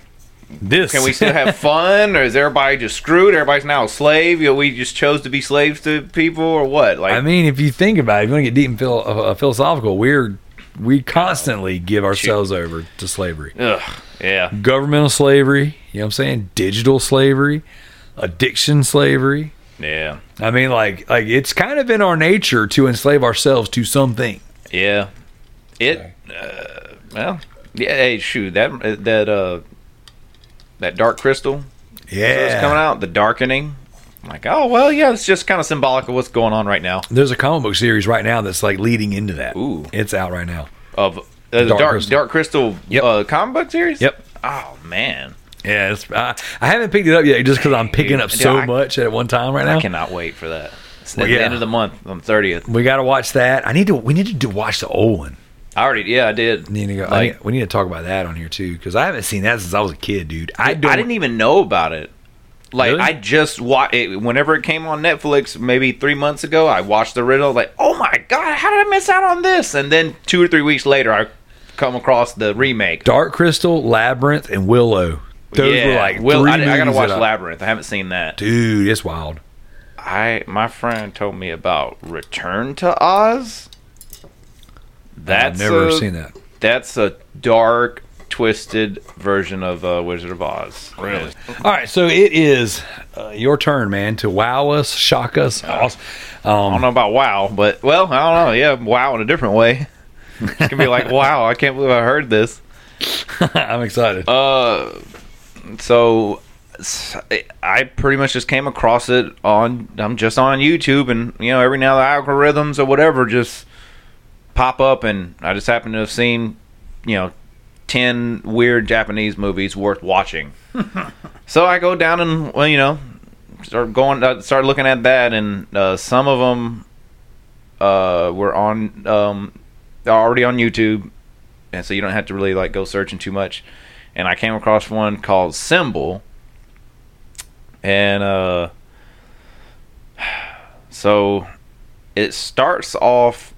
this. can we still have fun, or is everybody just screwed? Everybody's now a slave. You know, we just chose to be slaves to people, or what? Like, I mean, if you think about it, if you want to get deep and phil- uh, philosophical, we're we constantly give ourselves over to slavery. ugh, yeah, governmental slavery, you know what I'm saying? Digital slavery, addiction slavery. yeah, I mean like like it's kind of in our nature to enslave ourselves to something. yeah. It, uh, well, yeah. Hey, shoot, that that uh, that dark crystal Yeah. that's coming out, the darkening. I'm like, oh well, yeah, it's just kind of symbolic of what's going on right now. There's a comic book series right now that's like leading into that. Ooh. It's out right now. Of uh, the Dark dark Crystal. dark crystal Yep. uh, comic book series. Yep. Oh man, Yeah, it's, I, I haven't picked it up yet just because I'm picking up so I- much at one time right now. I cannot wait for that. It's Well, at yeah. the end of the month on the thirtieth. we got to watch that. I need to. We need to do, watch the old one. I already, yeah, I did. Need to go. Like- need- we need to talk about that on here too because I haven't seen that since I was a kid, dude. I I, didn't even know about it. Like Really? I just watched it whenever it came on Netflix, maybe three months ago. I watched the riddle, like, oh my god, how did I miss out on this? And then two or three weeks later, I come across the remake. Dark Crystal, Labyrinth, and Willow. Those yeah, were like Will, I, I gotta watch Labyrinth. I haven't seen that. Dude, it's wild. I my friend told me about Return to Oz. That's I've never a- seen that. That's a dark, twisted version of uh, Wizard of Oz. Really? All right, so it is uh, your turn, man, to wow us, shock us. Awesome. I don't Um, know about wow, but well, I don't know. Yeah, wow in a different way. It's gonna be like, wow, I can't believe I heard this. I'm excited. Uh, so I pretty much just came across it on. I'm just on YouTube, and you know, every now and then the algorithms or whatever just pop up, and I just happen to have seen, you know, ten weird Japanese movies worth watching. so I go down and well, you know, start going, uh, start looking at that, and uh, some of them uh, were on, um, already on YouTube, and so you don't have to really like go searching too much. And I came across one called Symbol, and uh, so it starts off.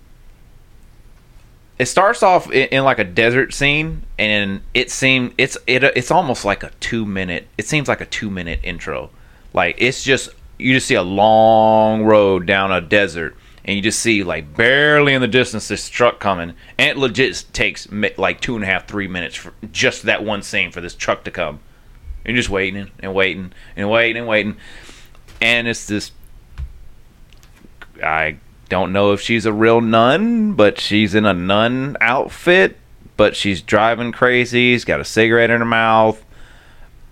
It starts off in, in like a desert scene, and it seemed it's it it's almost like a two minute. It seems like a two minute intro. Like it's just you just see a long road down a desert, and you just see like barely in the distance this truck coming, and it legit takes like two and a half, three minutes for just that one scene for this truck to come. You're just waiting and waiting and waiting and waiting, and it's this. I don't know if she's a real nun, but she's in a nun outfit, but she's driving crazy. She's got a cigarette in her mouth,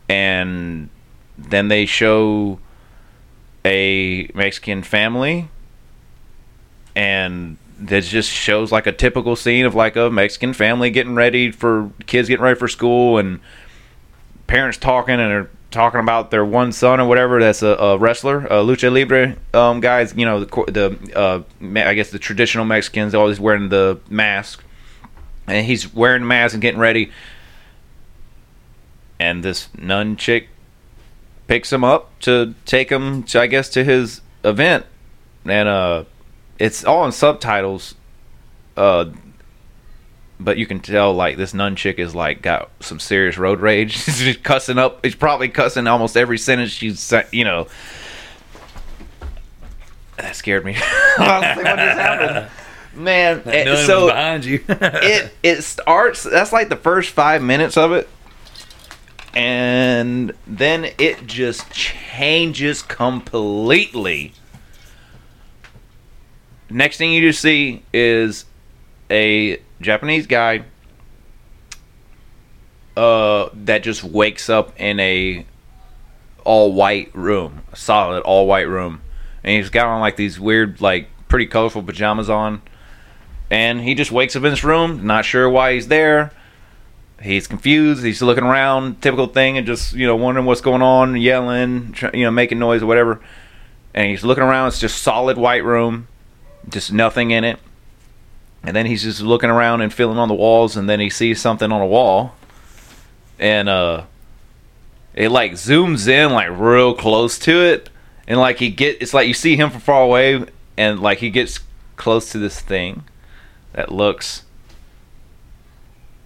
and then they show a Mexican family, and that just shows like a typical scene of like a Mexican family getting ready for kids getting ready for school and parents talking and talking about their one son or whatever that's a, a wrestler, a lucha libre um, guys. You know the the uh, I guess the traditional Mexicans always wearing the mask, and he's wearing the mask and getting ready. And this nun chick picks him up to take him to I guess to his event, and uh, it's all in subtitles. Uh, but you can tell like this nun chick is like got some serious road rage. She's just cussing up. She's probably cussing almost every sentence she's you know. That scared me. I like, what just happened? Man, was so behind you. it it starts. That's like the first five minutes of it, and then it just changes completely. Next thing you just see is a Japanese guy uh, that just wakes up in a all white room, a solid all white room, and he's got on like these weird, like pretty colorful pajamas on and he just wakes up in this room, not sure why he's there. He's confused. He's looking around, typical thing, and just you know wondering what's going on, yelling, you know, making noise or whatever. And he's looking around. It's just solid white room, just nothing in it. And then he's just looking around and feeling on the walls, and then he sees something on a wall, and uh, it like zooms in like real close to it, and like he get it's like you see him from far away, and like he gets close to this thing that looks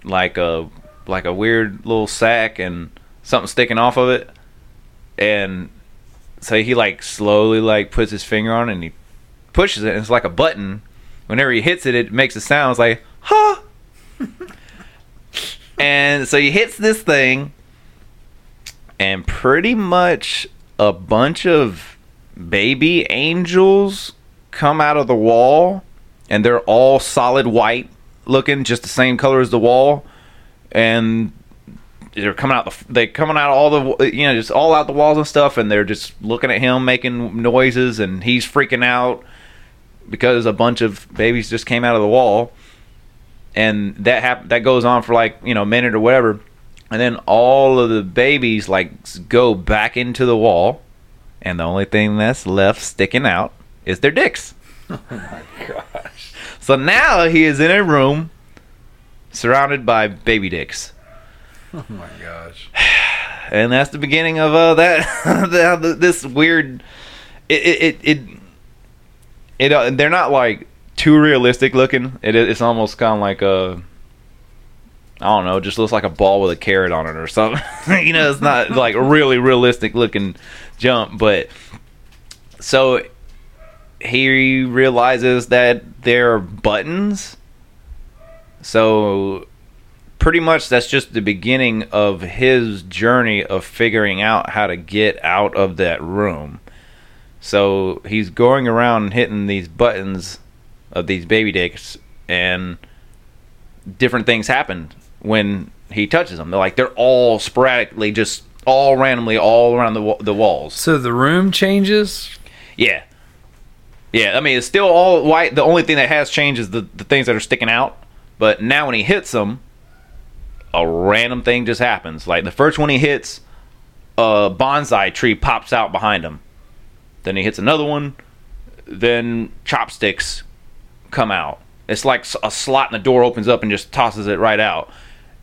like a like a weird little sack and something sticking off of it. And so he like slowly like puts his finger on it and he pushes it and it's like a button whenever he hits it it makes a sound. It's like huh? And so he hits this thing and pretty much a bunch of baby angels come out of the wall and they're all solid white looking, just the same color as the wall, and they're coming out. The, they coming out all the you know just all out the walls and stuff, and they're just looking at him making noises, and he's freaking out because a bunch of babies just came out of the wall, and that hap- that goes on for like you know a minute or whatever, and then all of the babies like go back into the wall, and the only thing that's left sticking out is their dicks. Oh my gosh! So now he is in a room surrounded by baby dicks. oh my gosh. And that's the beginning of uh, that this weird it it it, it, it uh, they're not like too realistic looking. It it's almost kind of like a I don't know, just looks like a ball with a carrot on it or something. you know, it's not like a really realistic looking jump, but so he realizes that there are buttons. So pretty much that's just the beginning of his journey of figuring out how to get out of that room. So he's going around hitting these buttons of these baby dicks and different things happen when he touches them. They're like they're all sporadically just all randomly all around the the walls. So the room changes. Yeah. Yeah, I mean, it's still all white. The only thing that has changed is the, the things that are sticking out. But now when he hits them, a random thing just happens. Like the first one he hits, a bonsai tree pops out behind him. Then he hits another one, then chopsticks come out. It's like a slot and the door opens up and just tosses it right out.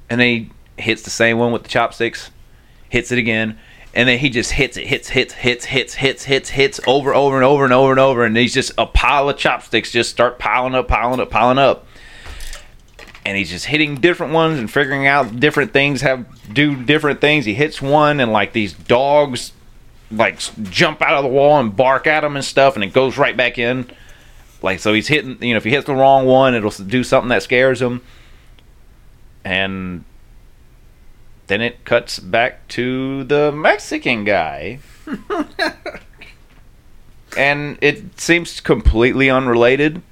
And then he hits the same one with the chopsticks, hits it again, and then he just hits it, hits, hits, hits, hits, hits, hits, hits over, over and over and over and over, and he's just a pile of chopsticks just start piling up, piling up, piling up. And he's just hitting different ones and figuring out different things have do different things. He hits one and like these dogs like jump out of the wall and bark at him and stuff, and it goes right back in. Like so, he's hitting. You know, if he hits the wrong one, it'll do something that scares him. And then it cuts back to the Mexican guy. and it seems completely unrelated.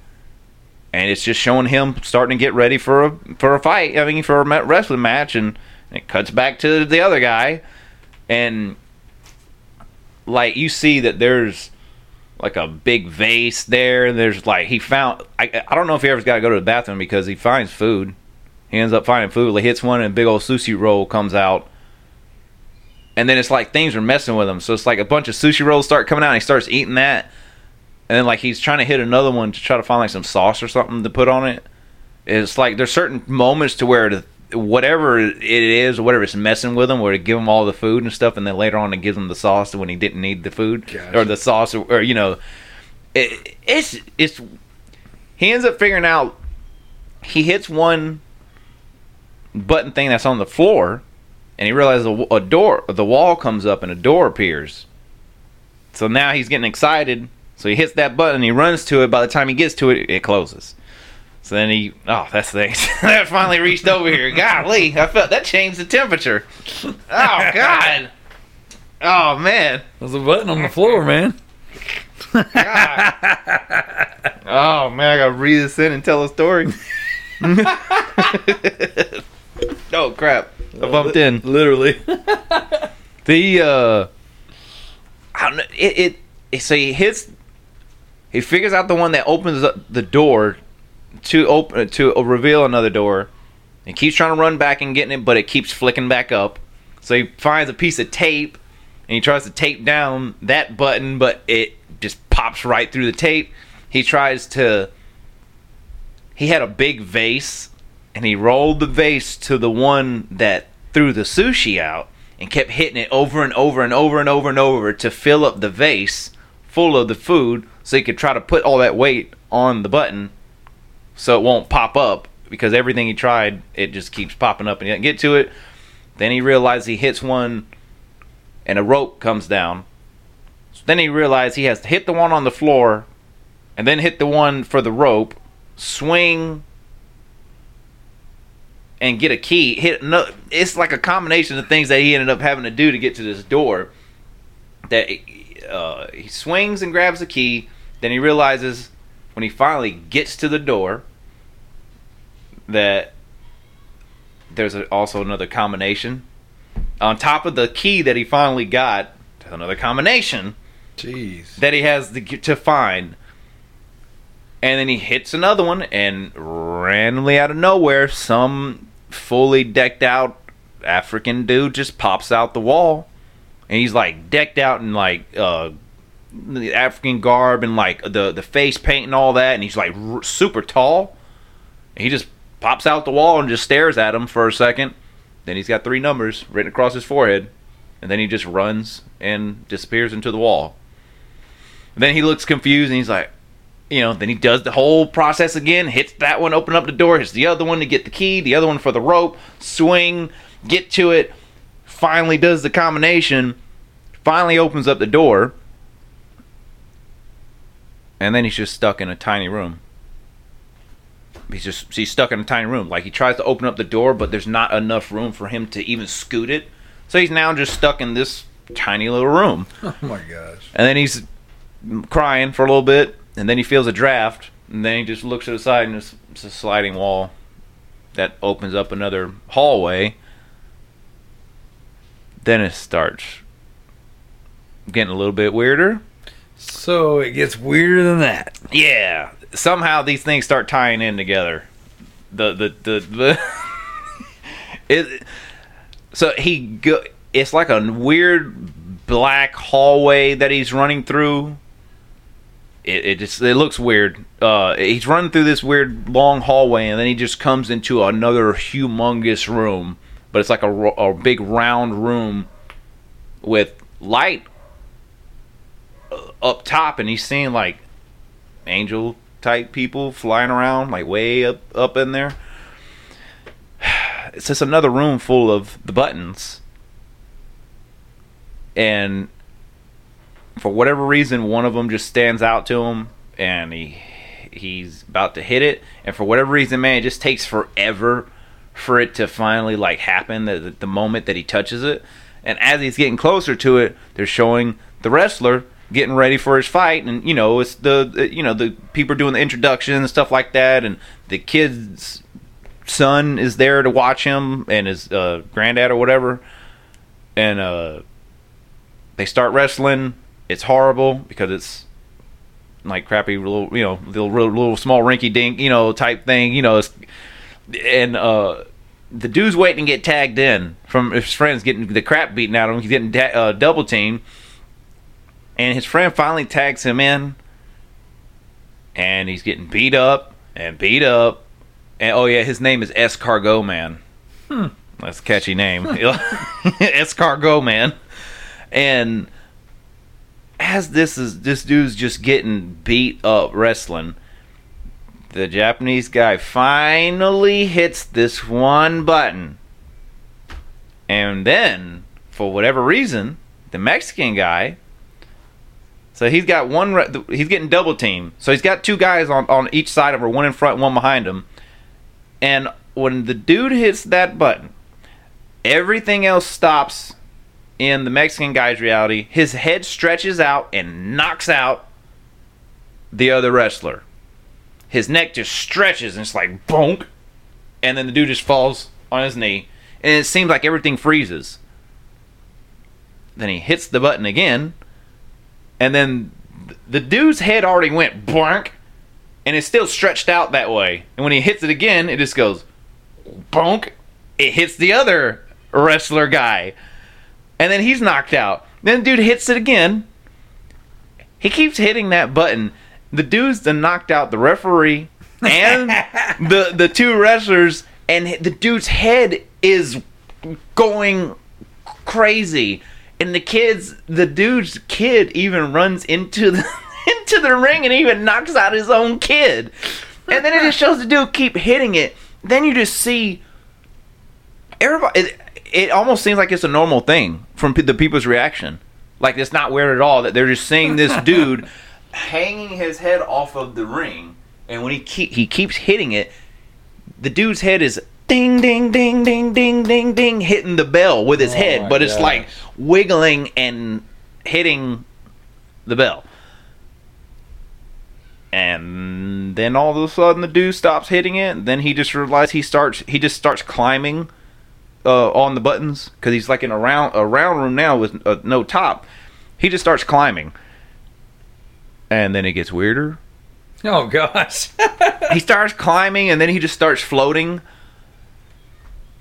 And it's just showing him starting to get ready for a for a fight. I mean, for a wrestling match, and it cuts back to the other guy, and like you see that there's like a big vase there. And there's like he found. I I don't know if he ever's got to go to the bathroom because he finds food. He ends up finding food. He hits one, and a big old sushi roll comes out. And then it's like things are messing with him. So it's like a bunch of sushi rolls start coming out. And he starts eating that, and then like he's trying to hit another one to try to find like some sauce or something to put on it. It's like there's certain moments to where the, whatever it is, whatever it's messing with him, where to give him all the food and stuff, and then later on it gives him the sauce when he didn't need the food Gotcha. or the sauce, or, or you know, it, it's it's. He ends up figuring out. He hits one button thing that's on the floor, and he realizes a, a door, the wall comes up, and a door appears. So now he's getting excited. So he hits that button, he runs to it. By the time he gets to it, it closes. So then he, oh, that's the that finally reached over here. Golly, I felt that changed the temperature. Oh God. Oh man. There's a button on the floor, man. God. Oh man, I gotta breathe this in and tell a story. oh crap! I bumped in. Literally. The uh, I don't know. It, it it so he hits. He figures out the one that opens up the door to open to reveal another door. and keeps trying to run back and getting it, but it keeps flicking back up. So he finds a piece of tape and he tries to tape down that button, but it just pops right through the tape. He tries to. He had a big vase, and he rolled the vase to the one that threw the sushi out, and kept hitting it over and over and over and over and over to fill up the vase full of the food, so he could try to put all that weight on the button, so it won't pop up. Because everything he tried, it just keeps popping up, and he doesn't get to it. Then he realizes he hits one and a rope comes down. So then he realized he has to hit the one on the floor and then hit the one for the rope, swing and get a key. Hit no, it's like a combination of things that he ended up having to do to get to this door. That uh, he swings and grabs the key. Then he realizes when he finally gets to the door that there's a, also another combination on top of the key that he finally got. Another combination Jeez. that he has to, to find. And then he hits another one, and randomly out of nowhere, some fully decked out African dude just pops out the wall. And he's like decked out in like uh, the African garb and like the, the face paint and all that. And he's like r- super tall. And he just pops out the wall and just stares at him for a second. Then he's got three numbers written across his forehead. And then he just runs and disappears into the wall. Then he looks confused and he's like, you know, then he does the whole process again, hits that one, open up the door, hits the other one to get the key, the other one for the rope, swing, get to it, finally does the combination, finally opens up the door, and then he's just stuck in a tiny room. He's just he's stuck in a tiny room. Like he tries to open up the door, but there's not enough room for him to even scoot it. So he's now just stuck in this tiny little room. Oh my gosh. And then he's crying for a little bit, and then he feels a draft, and then he just looks to the side, and it's, it's a sliding wall that opens up another hallway. Then it starts getting a little bit weirder. So it gets weirder than that. Yeah, somehow these things start tying in together. The the the, the it. So he go. It's like a weird black hallway that he's running through. It, it just it looks weird. Uh, he's running through this weird long hallway, and then he just comes into another humongous room. But it's like a, a big round room with light up top, and he's seeing like angel type people flying around like way up up in there. It's just another room full of the buttons. And for whatever reason one of them just stands out to him and he he's about to hit it and for whatever reason man it just takes forever for it to finally like happen the, the moment that he touches it and as he's getting closer to it they're showing the wrestler getting ready for his fight and you know it's the you know the people are doing the introduction and stuff like that and the kid's son is there to watch him and his uh, granddad or whatever and uh they start wrestling. It's horrible because it's like crappy little you know little little, small rinky dink you know type thing you know and uh the dude's waiting to get tagged in from his friends getting the crap beaten out of him. He's getting da- uh, double teamed and his friend finally tags him in and he's getting beat up and beat up and oh yeah his name is Escargot Man hmm. That's a catchy name. Escargot man. And as this is this dude's just getting beat up wrestling, the Japanese guy finally hits this one button. And then, for whatever reason, the Mexican guy so he's got one. re- He's getting double teamed. So he's got two guys on on each side of her, one in front, one behind him. And when the dude hits that button, everything else stops in the Mexican guy's reality. His head stretches out and knocks out the other wrestler. His neck just stretches and it's like bonk, and then the dude just falls on his knee, and it seems like everything freezes. Then he hits the button again, and then the dude's head already went blank, and it's still stretched out that way. And when he hits it again, it just goes bonk. It hits the other wrestler guy, and then he's knocked out. Then the dude hits it again. He keeps hitting that button. The dude's then knocked out the referee and the the two wrestlers, and the dude's head is going crazy. And the kids, the dude's kid even runs into the into the ring and even knocks out his own kid. And then it just shows the dude keep hitting it. Then you just see everybody. It, it almost seems like it's a normal thing from the people's reaction. Like it's not weird at all that they're just seeing this dude hanging his head off of the ring, and when he keep he keeps hitting it, the dude's head is ding ding ding ding ding ding ding hitting the bell with his Oh head, but it's like wiggling and hitting the bell. And then all of a sudden the dude stops hitting it. Then he just realizes he starts he just starts climbing uh, on the buttons because he's like in a round a round room now with uh, no top. He just starts climbing, and then it gets weirder Oh gosh. he starts climbing and then he just starts floating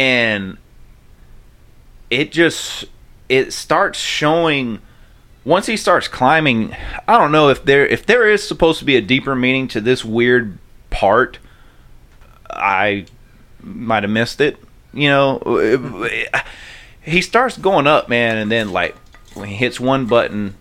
and it just it starts showing once he starts climbing i don't know if there if there is supposed to be a deeper meaning to this weird part i might have missed it you know he starts going up man and then like when he hits one button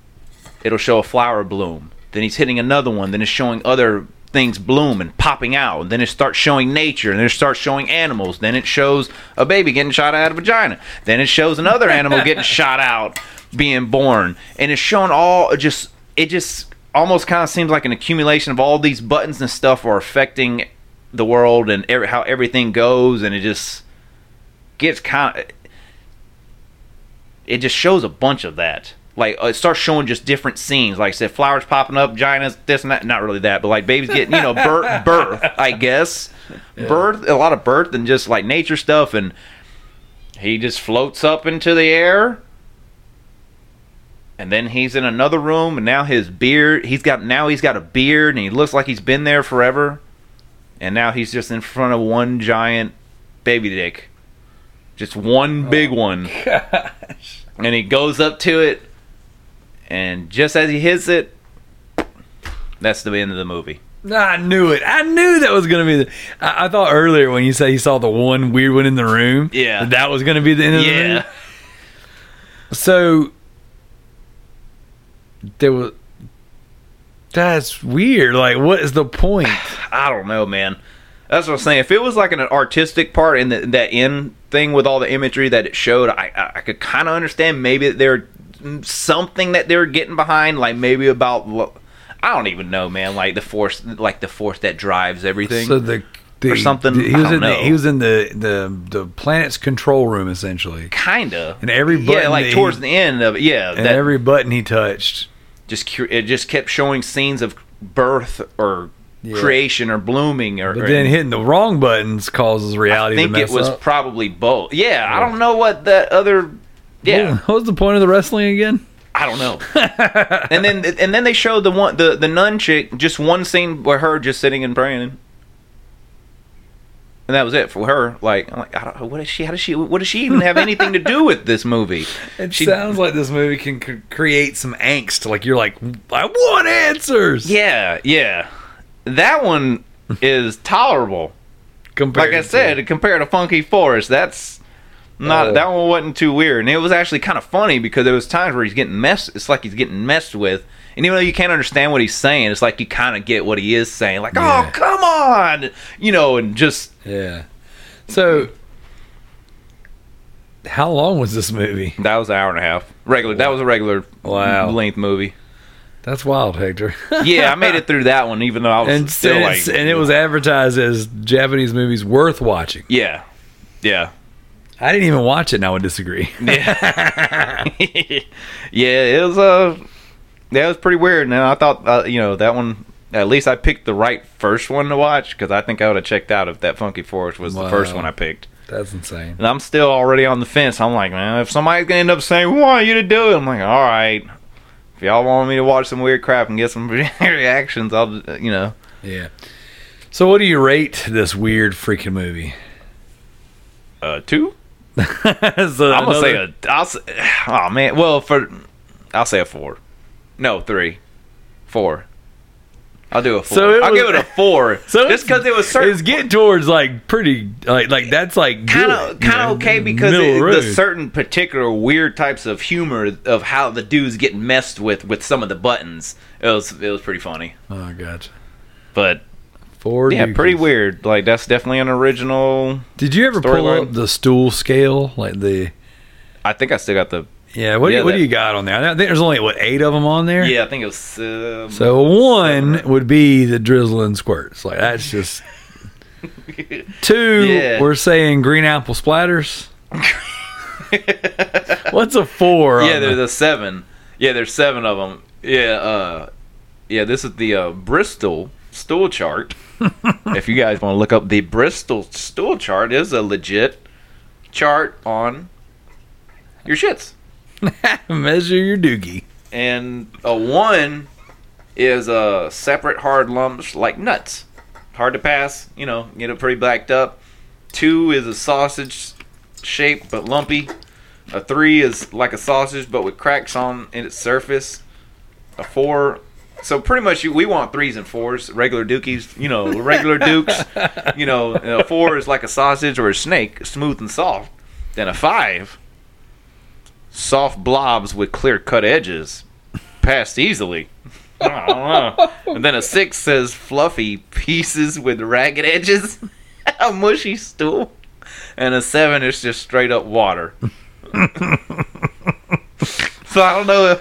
it'll show a flower bloom. Then he's hitting another one. Then it's showing other things bloom and popping out. And then it starts showing nature. And then it starts showing animals. Then it shows a baby getting shot out of a vagina. Then it shows another animal getting shot out, being born. And it's showing all just it just almost kind of seems like an accumulation of all these buttons and stuff are affecting the world and every, how everything goes. And it just gets kind of it just shows a bunch of that. Like uh, it starts showing just different scenes. Like I said, flowers popping up, vaginas, this and that. Not really that, but like babies getting, you know, birth, birth. I guess birth, a lot of birth, and just like nature stuff. And he just floats up into the air, and then he's in another room, and now his beard. He's got now he's got a beard, and he looks like he's been there forever. And now he's just in front of one giant baby dick, just one big one and he goes up to it, and just as he hits it, that's the end of the movie. I knew it. I knew that was going to be the. I, I thought earlier when you say you saw the one weird one in the room. Yeah. that, that was going to be the end of the Yeah, movie. So there was. That's weird. Like, what is the point? I don't know, man. That's what I'm saying. If it was like an artistic part in the, that end thing with all the imagery that it showed, I I, I could kind of understand maybe that there something that they were getting behind, like maybe about I don't even know, man. Like the force, like the force that drives everything. So the, the Or something, the- he was in the, he was in the the the planet's control room essentially, Kinda. and every yeah, button like towards he- the end of it. Yeah, and that every button he touched. just it just kept showing scenes of birth or Yeah. creation or blooming or. But then or- hitting the wrong buttons causes reality I think it was up. probably both. Yeah, I don't know what that other. Yeah, What was the point of the wrestling again? I don't know. and then and then they showed the one the the nun chick just one scene where her just sitting and praying. And that was it for her. Like, I'm like, I don't, what is she? How does she? What does she even have anything to do with this movie? It She- sounds like this movie can c- create some angst. Like you're like, I want answers. Yeah, yeah. That one is tolerable. Compared Like I to- said, compared to Funky Forest, that's Not Oh. that one wasn't too weird, and it was actually kind of funny because there was times where he's getting messed. It's like he's getting messed with, and even though you can't understand what he's saying, it's like you kind of get what he is saying. Like, oh, Yeah. oh come on, you know, and just Yeah. So, how long was this movie? that was an hour and a half. Regular. That was a regular Wow. length movie. That's wild, Hector. Yeah, I made it through that one, even though I was and still and, like, and it was advertised as Japanese movies worth watching. yeah, yeah. I didn't even watch it, and I would disagree. Yeah, yeah, it was uh, that was pretty weird. And I thought, uh, you know, that one. At least I picked the right first one to watch because I think I would have checked out if that Funky Forest was the first one I picked. That's insane. And I'm still already on the fence. I'm like, man, if somebody's gonna end up saying we want you to do it, I'm like, all right. If y'all want me to watch some weird crap and get some reactions, I'll, you know. Yeah. So, what do you rate this weird freaking movie? Uh, two. so I'm gonna say a. I'll say, oh man. Well, for I'll say a four. No, three, four. I'll do a four. So I'll was- give it a four. So just because it was certain It's getting towards like pretty like like that's like kind of kind of okay because it, the certain particular weird types of humor of how the dudes getting messed with with some of the buttons. It was it was pretty funny, Oh, gotcha. but Four. yeah, pretty weird. Like that's definitely an original. Did you ever pull Storyline. up the stool scale? Like the I think I still got the. yeah. What do you, what do you got on there? I think there's only what eight of them on there. Yeah, I think it was. Um, So one would be the drizzle and squirts. Like that's just two. Yeah. We're saying green apple splatters. What's a four? Yeah, there's the- a seven. Yeah, there's seven of them. Yeah, uh, yeah. This is the uh, Bristol stool chart. if you guys want to look up the Bristol stool chart, is a legit chart on your shits. measure your doogie. And a one is a separate hard lumps like nuts, hard to pass. You know, get it pretty blacked up. Two is a sausage shape but lumpy. A three is like a sausage but with cracks on in its surface. A four, so pretty much you, we want threes and fours, regular dookies. You know, regular dukes. You know, a four is like a sausage or a snake, smooth and soft. Then a five, soft blobs with clear cut edges, passed easily. I don't know. And then a six says fluffy pieces with ragged edges, a mushy stool, and a seven is just straight up water. so I don't know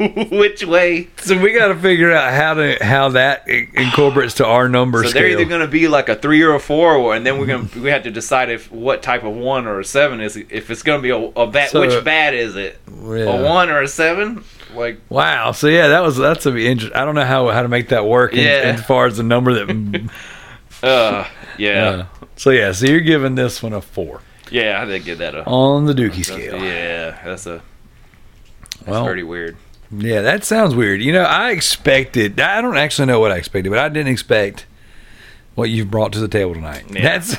which way. So we got to figure out how to how that incorporates to our number So scale. they're either going to be like a three or a four, or, and then we're going to we have to decide if what type of one or a seven is. If it's going to be a, a bat, So- which bat is it? Yeah. A one or a seven? Like Wow. So yeah, that was that's a interesting. I don't know how how to make that work. in- as far as the number that. Uh, yeah, uh, so yeah, so you're giving this one a four yeah, I did get that. A, on the Dookie scale. yeah, that's a that's Well, pretty weird. Yeah, that sounds weird. You know, I expected. I don't actually know what I expected, but I didn't expect what you've brought to the table tonight. Yeah. That's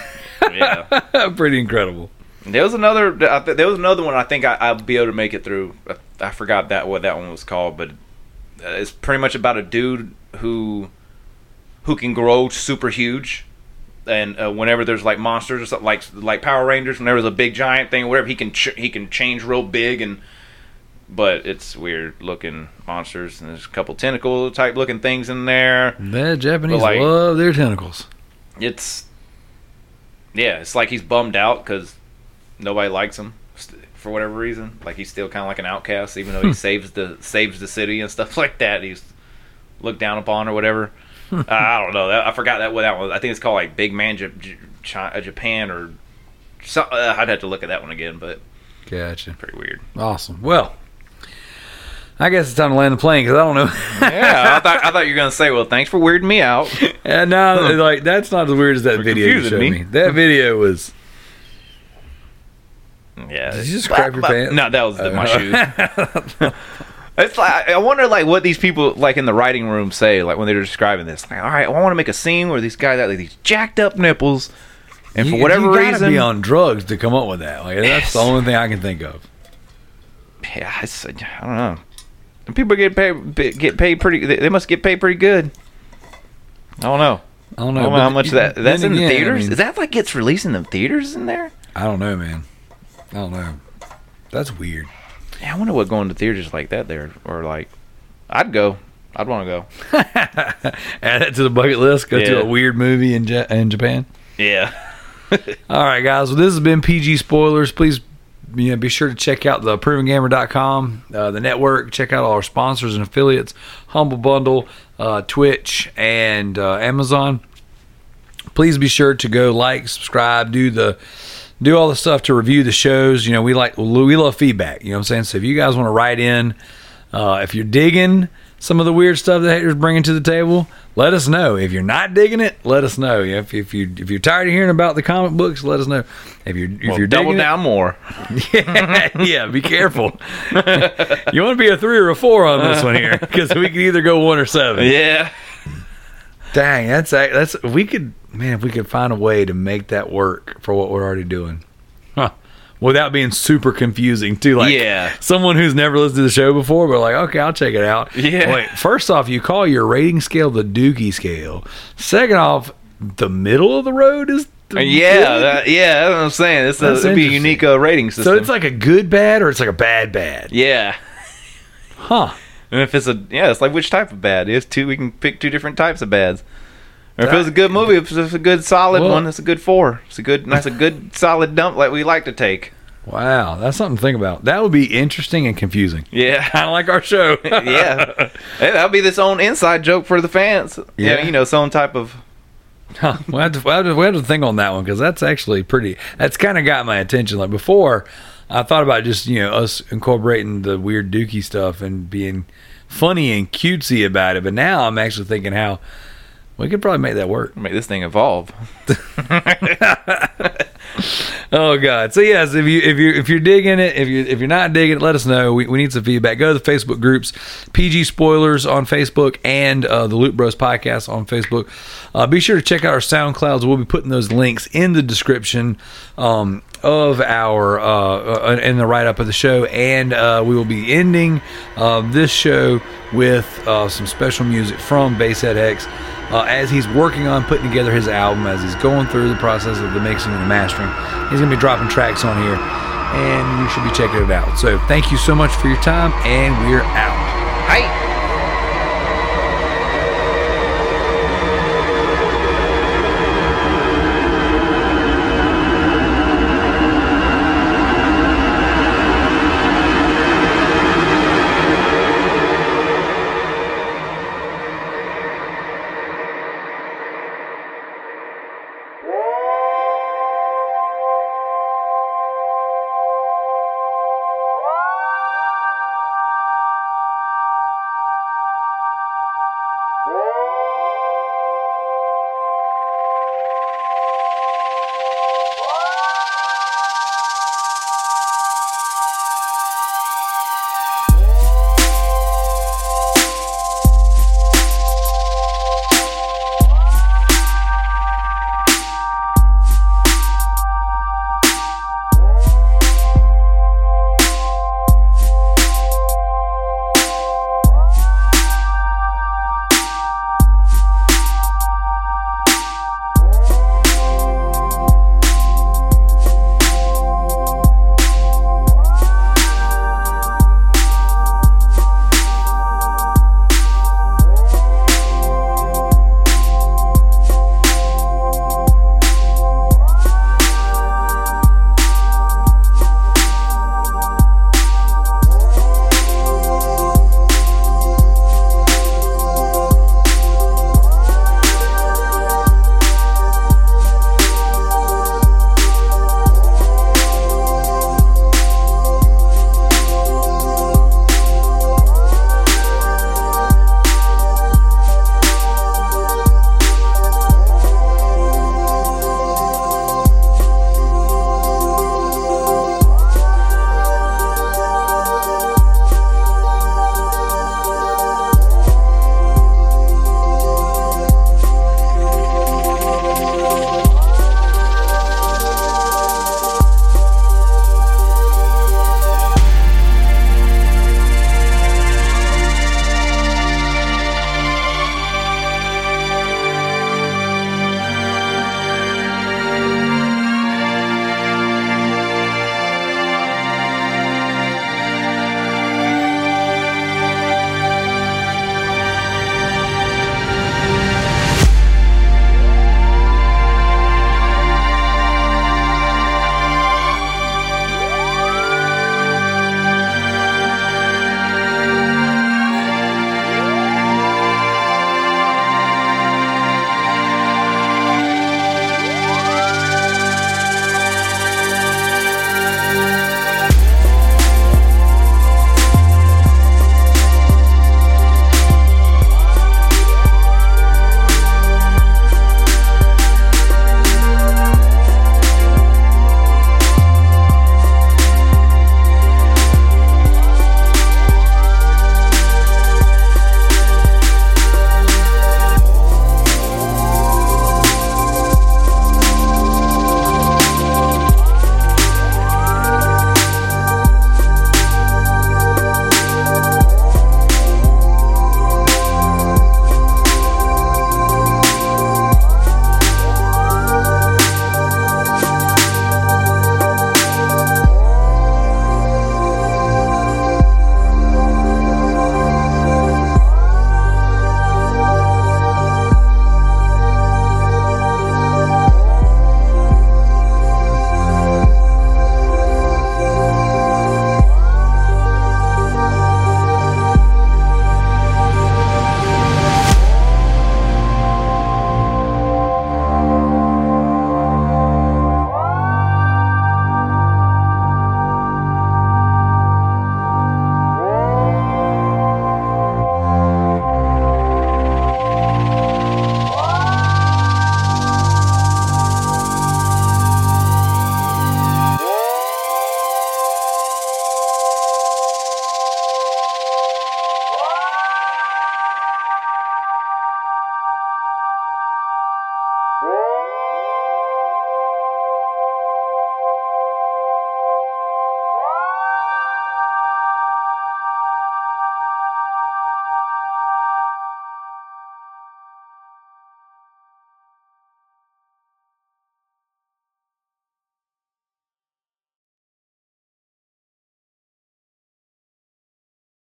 Yeah, pretty incredible. there was another. There was another one. I think I, I'll be able to make it through. I, I forgot that what that one was called, but uh, it's pretty much about a dude who who can grow super huge. And uh, whenever there's like monsters or something like like Power Rangers, whenever there's a big giant thing, or whatever, he can ch- he can change real big and but it's weird looking monsters and there's a couple tentacle type looking things in there. The Japanese like- love their tentacles. It's yeah, it's like he's bummed out because nobody likes him for whatever reason. Like he's still kind of like an outcast, even though he saves the saves the city and stuff like that. He's looked down upon or whatever. uh, I don't know. That, I forgot that what that was. I think it's called like Big Man J- J- uh, Japan or. So, uh, I'd have to look at that one again, but Gotcha. pretty weird. Awesome. Well, I guess it's time to land the plane because I don't know. yeah, I thought I thought you were gonna say, well, thanks for weirding me out. and now, like, that's not as weird as that video you showed me. me. That video was. Yeah, Did you just crap your pants? No, that was the, my Uh, shoes. It's like I wonder, like, what these people like in the writing room say, like when they're describing this. Like, all right, I want to make a scene where these guys have like, these jacked up nipples, and for whatever you gotta reason, be on drugs to come up with that. Like, that's the only thing I can think of. yeah, I don't know. People get paid, get paid pretty. They they must get paid pretty good. I don't know. I don't I know, don't know how much then that that's in the again, I theaters. mean, Is that like gets released in the theaters in there? I don't know, man. I don't know. That's weird. Yeah, I wonder what going to theaters like that there, or like, I'd go. I'd want to go. Add it to the bucket list. Go to a weird movie in ja- in Japan. Yeah. All right, guys. Well, this has been PG Spoilers. Please you know, be sure to check out the provengamer.com, uh, the network. Check out all our sponsors and affiliates Humble Bundle, uh, Twitch, and uh, Amazon. Please be sure to go like, subscribe, do the do all the stuff to review the shows. You know, we like we love feedback. You know what I'm saying? So if you guys want to write in, uh, if you're digging some of the weird stuff that haters bringing to the table, let us know. If you're not digging it, let us know. If, if you if you're tired of hearing about the comic books, let us know. If you're if Well, you're double down more. yeah, yeah, be careful. you want to be a three or a four on this one here because we could either go one or seven. Yeah. Dang, that's that's we could man if we could find a way to make that work for what we're already doing? Without being super confusing too. Like Yeah. someone who's never listened to the show before, but like okay, I'll check it out. Yeah. Wait, first off, you call your rating scale the Dookie scale. Second off, the middle of the road is the Yeah, that, yeah, that's what I'm saying. It's a, it'd be a unique uh, rating system. so it's like a good bad or it's like a bad bad. yeah. Huh? And if it's a yeah, it's like which type of bad? It's two. We can pick two different types of bads. Or if it was a good movie, if it's a good solid Well- one, it's a good four. It's a good, that's a good solid dump like we like to take. Wow, that's something to think about. That would be interesting and confusing. Yeah, Kind of like our show. yeah. Hey, that'll be this own inside joke for the fans. Yeah, Yeah. you know, some type of Huh. We'll have, to, we'll, have to, we'll have to think on that one because that's actually pretty. That's kind of got my attention. Like before, I thought about just you know us incorporating the weird Dookie stuff and being funny and cutesy about it. But now I'm actually thinking how we could probably make that work. make this thing evolve. Oh God! So yes, if you if you if you're digging it, if you if you're not digging it, let us know. We, we need some feedback. Go to the Facebook groups, PG Spoilers on Facebook and uh, the Loot Bros Podcast on Facebook. Uh, be sure to check out our SoundClouds. We'll be putting those links in the description um, of our uh, uh, in the write up of the show, and uh, we will be ending uh, this show with uh, some special music from Basshead X uh, as he's working on putting together his album, as he's going through the process of the mixing and the mastering. He's going to be dropping tracks on here, and you should be checking it out. So, thank you so much for your time, and we're out. Hey.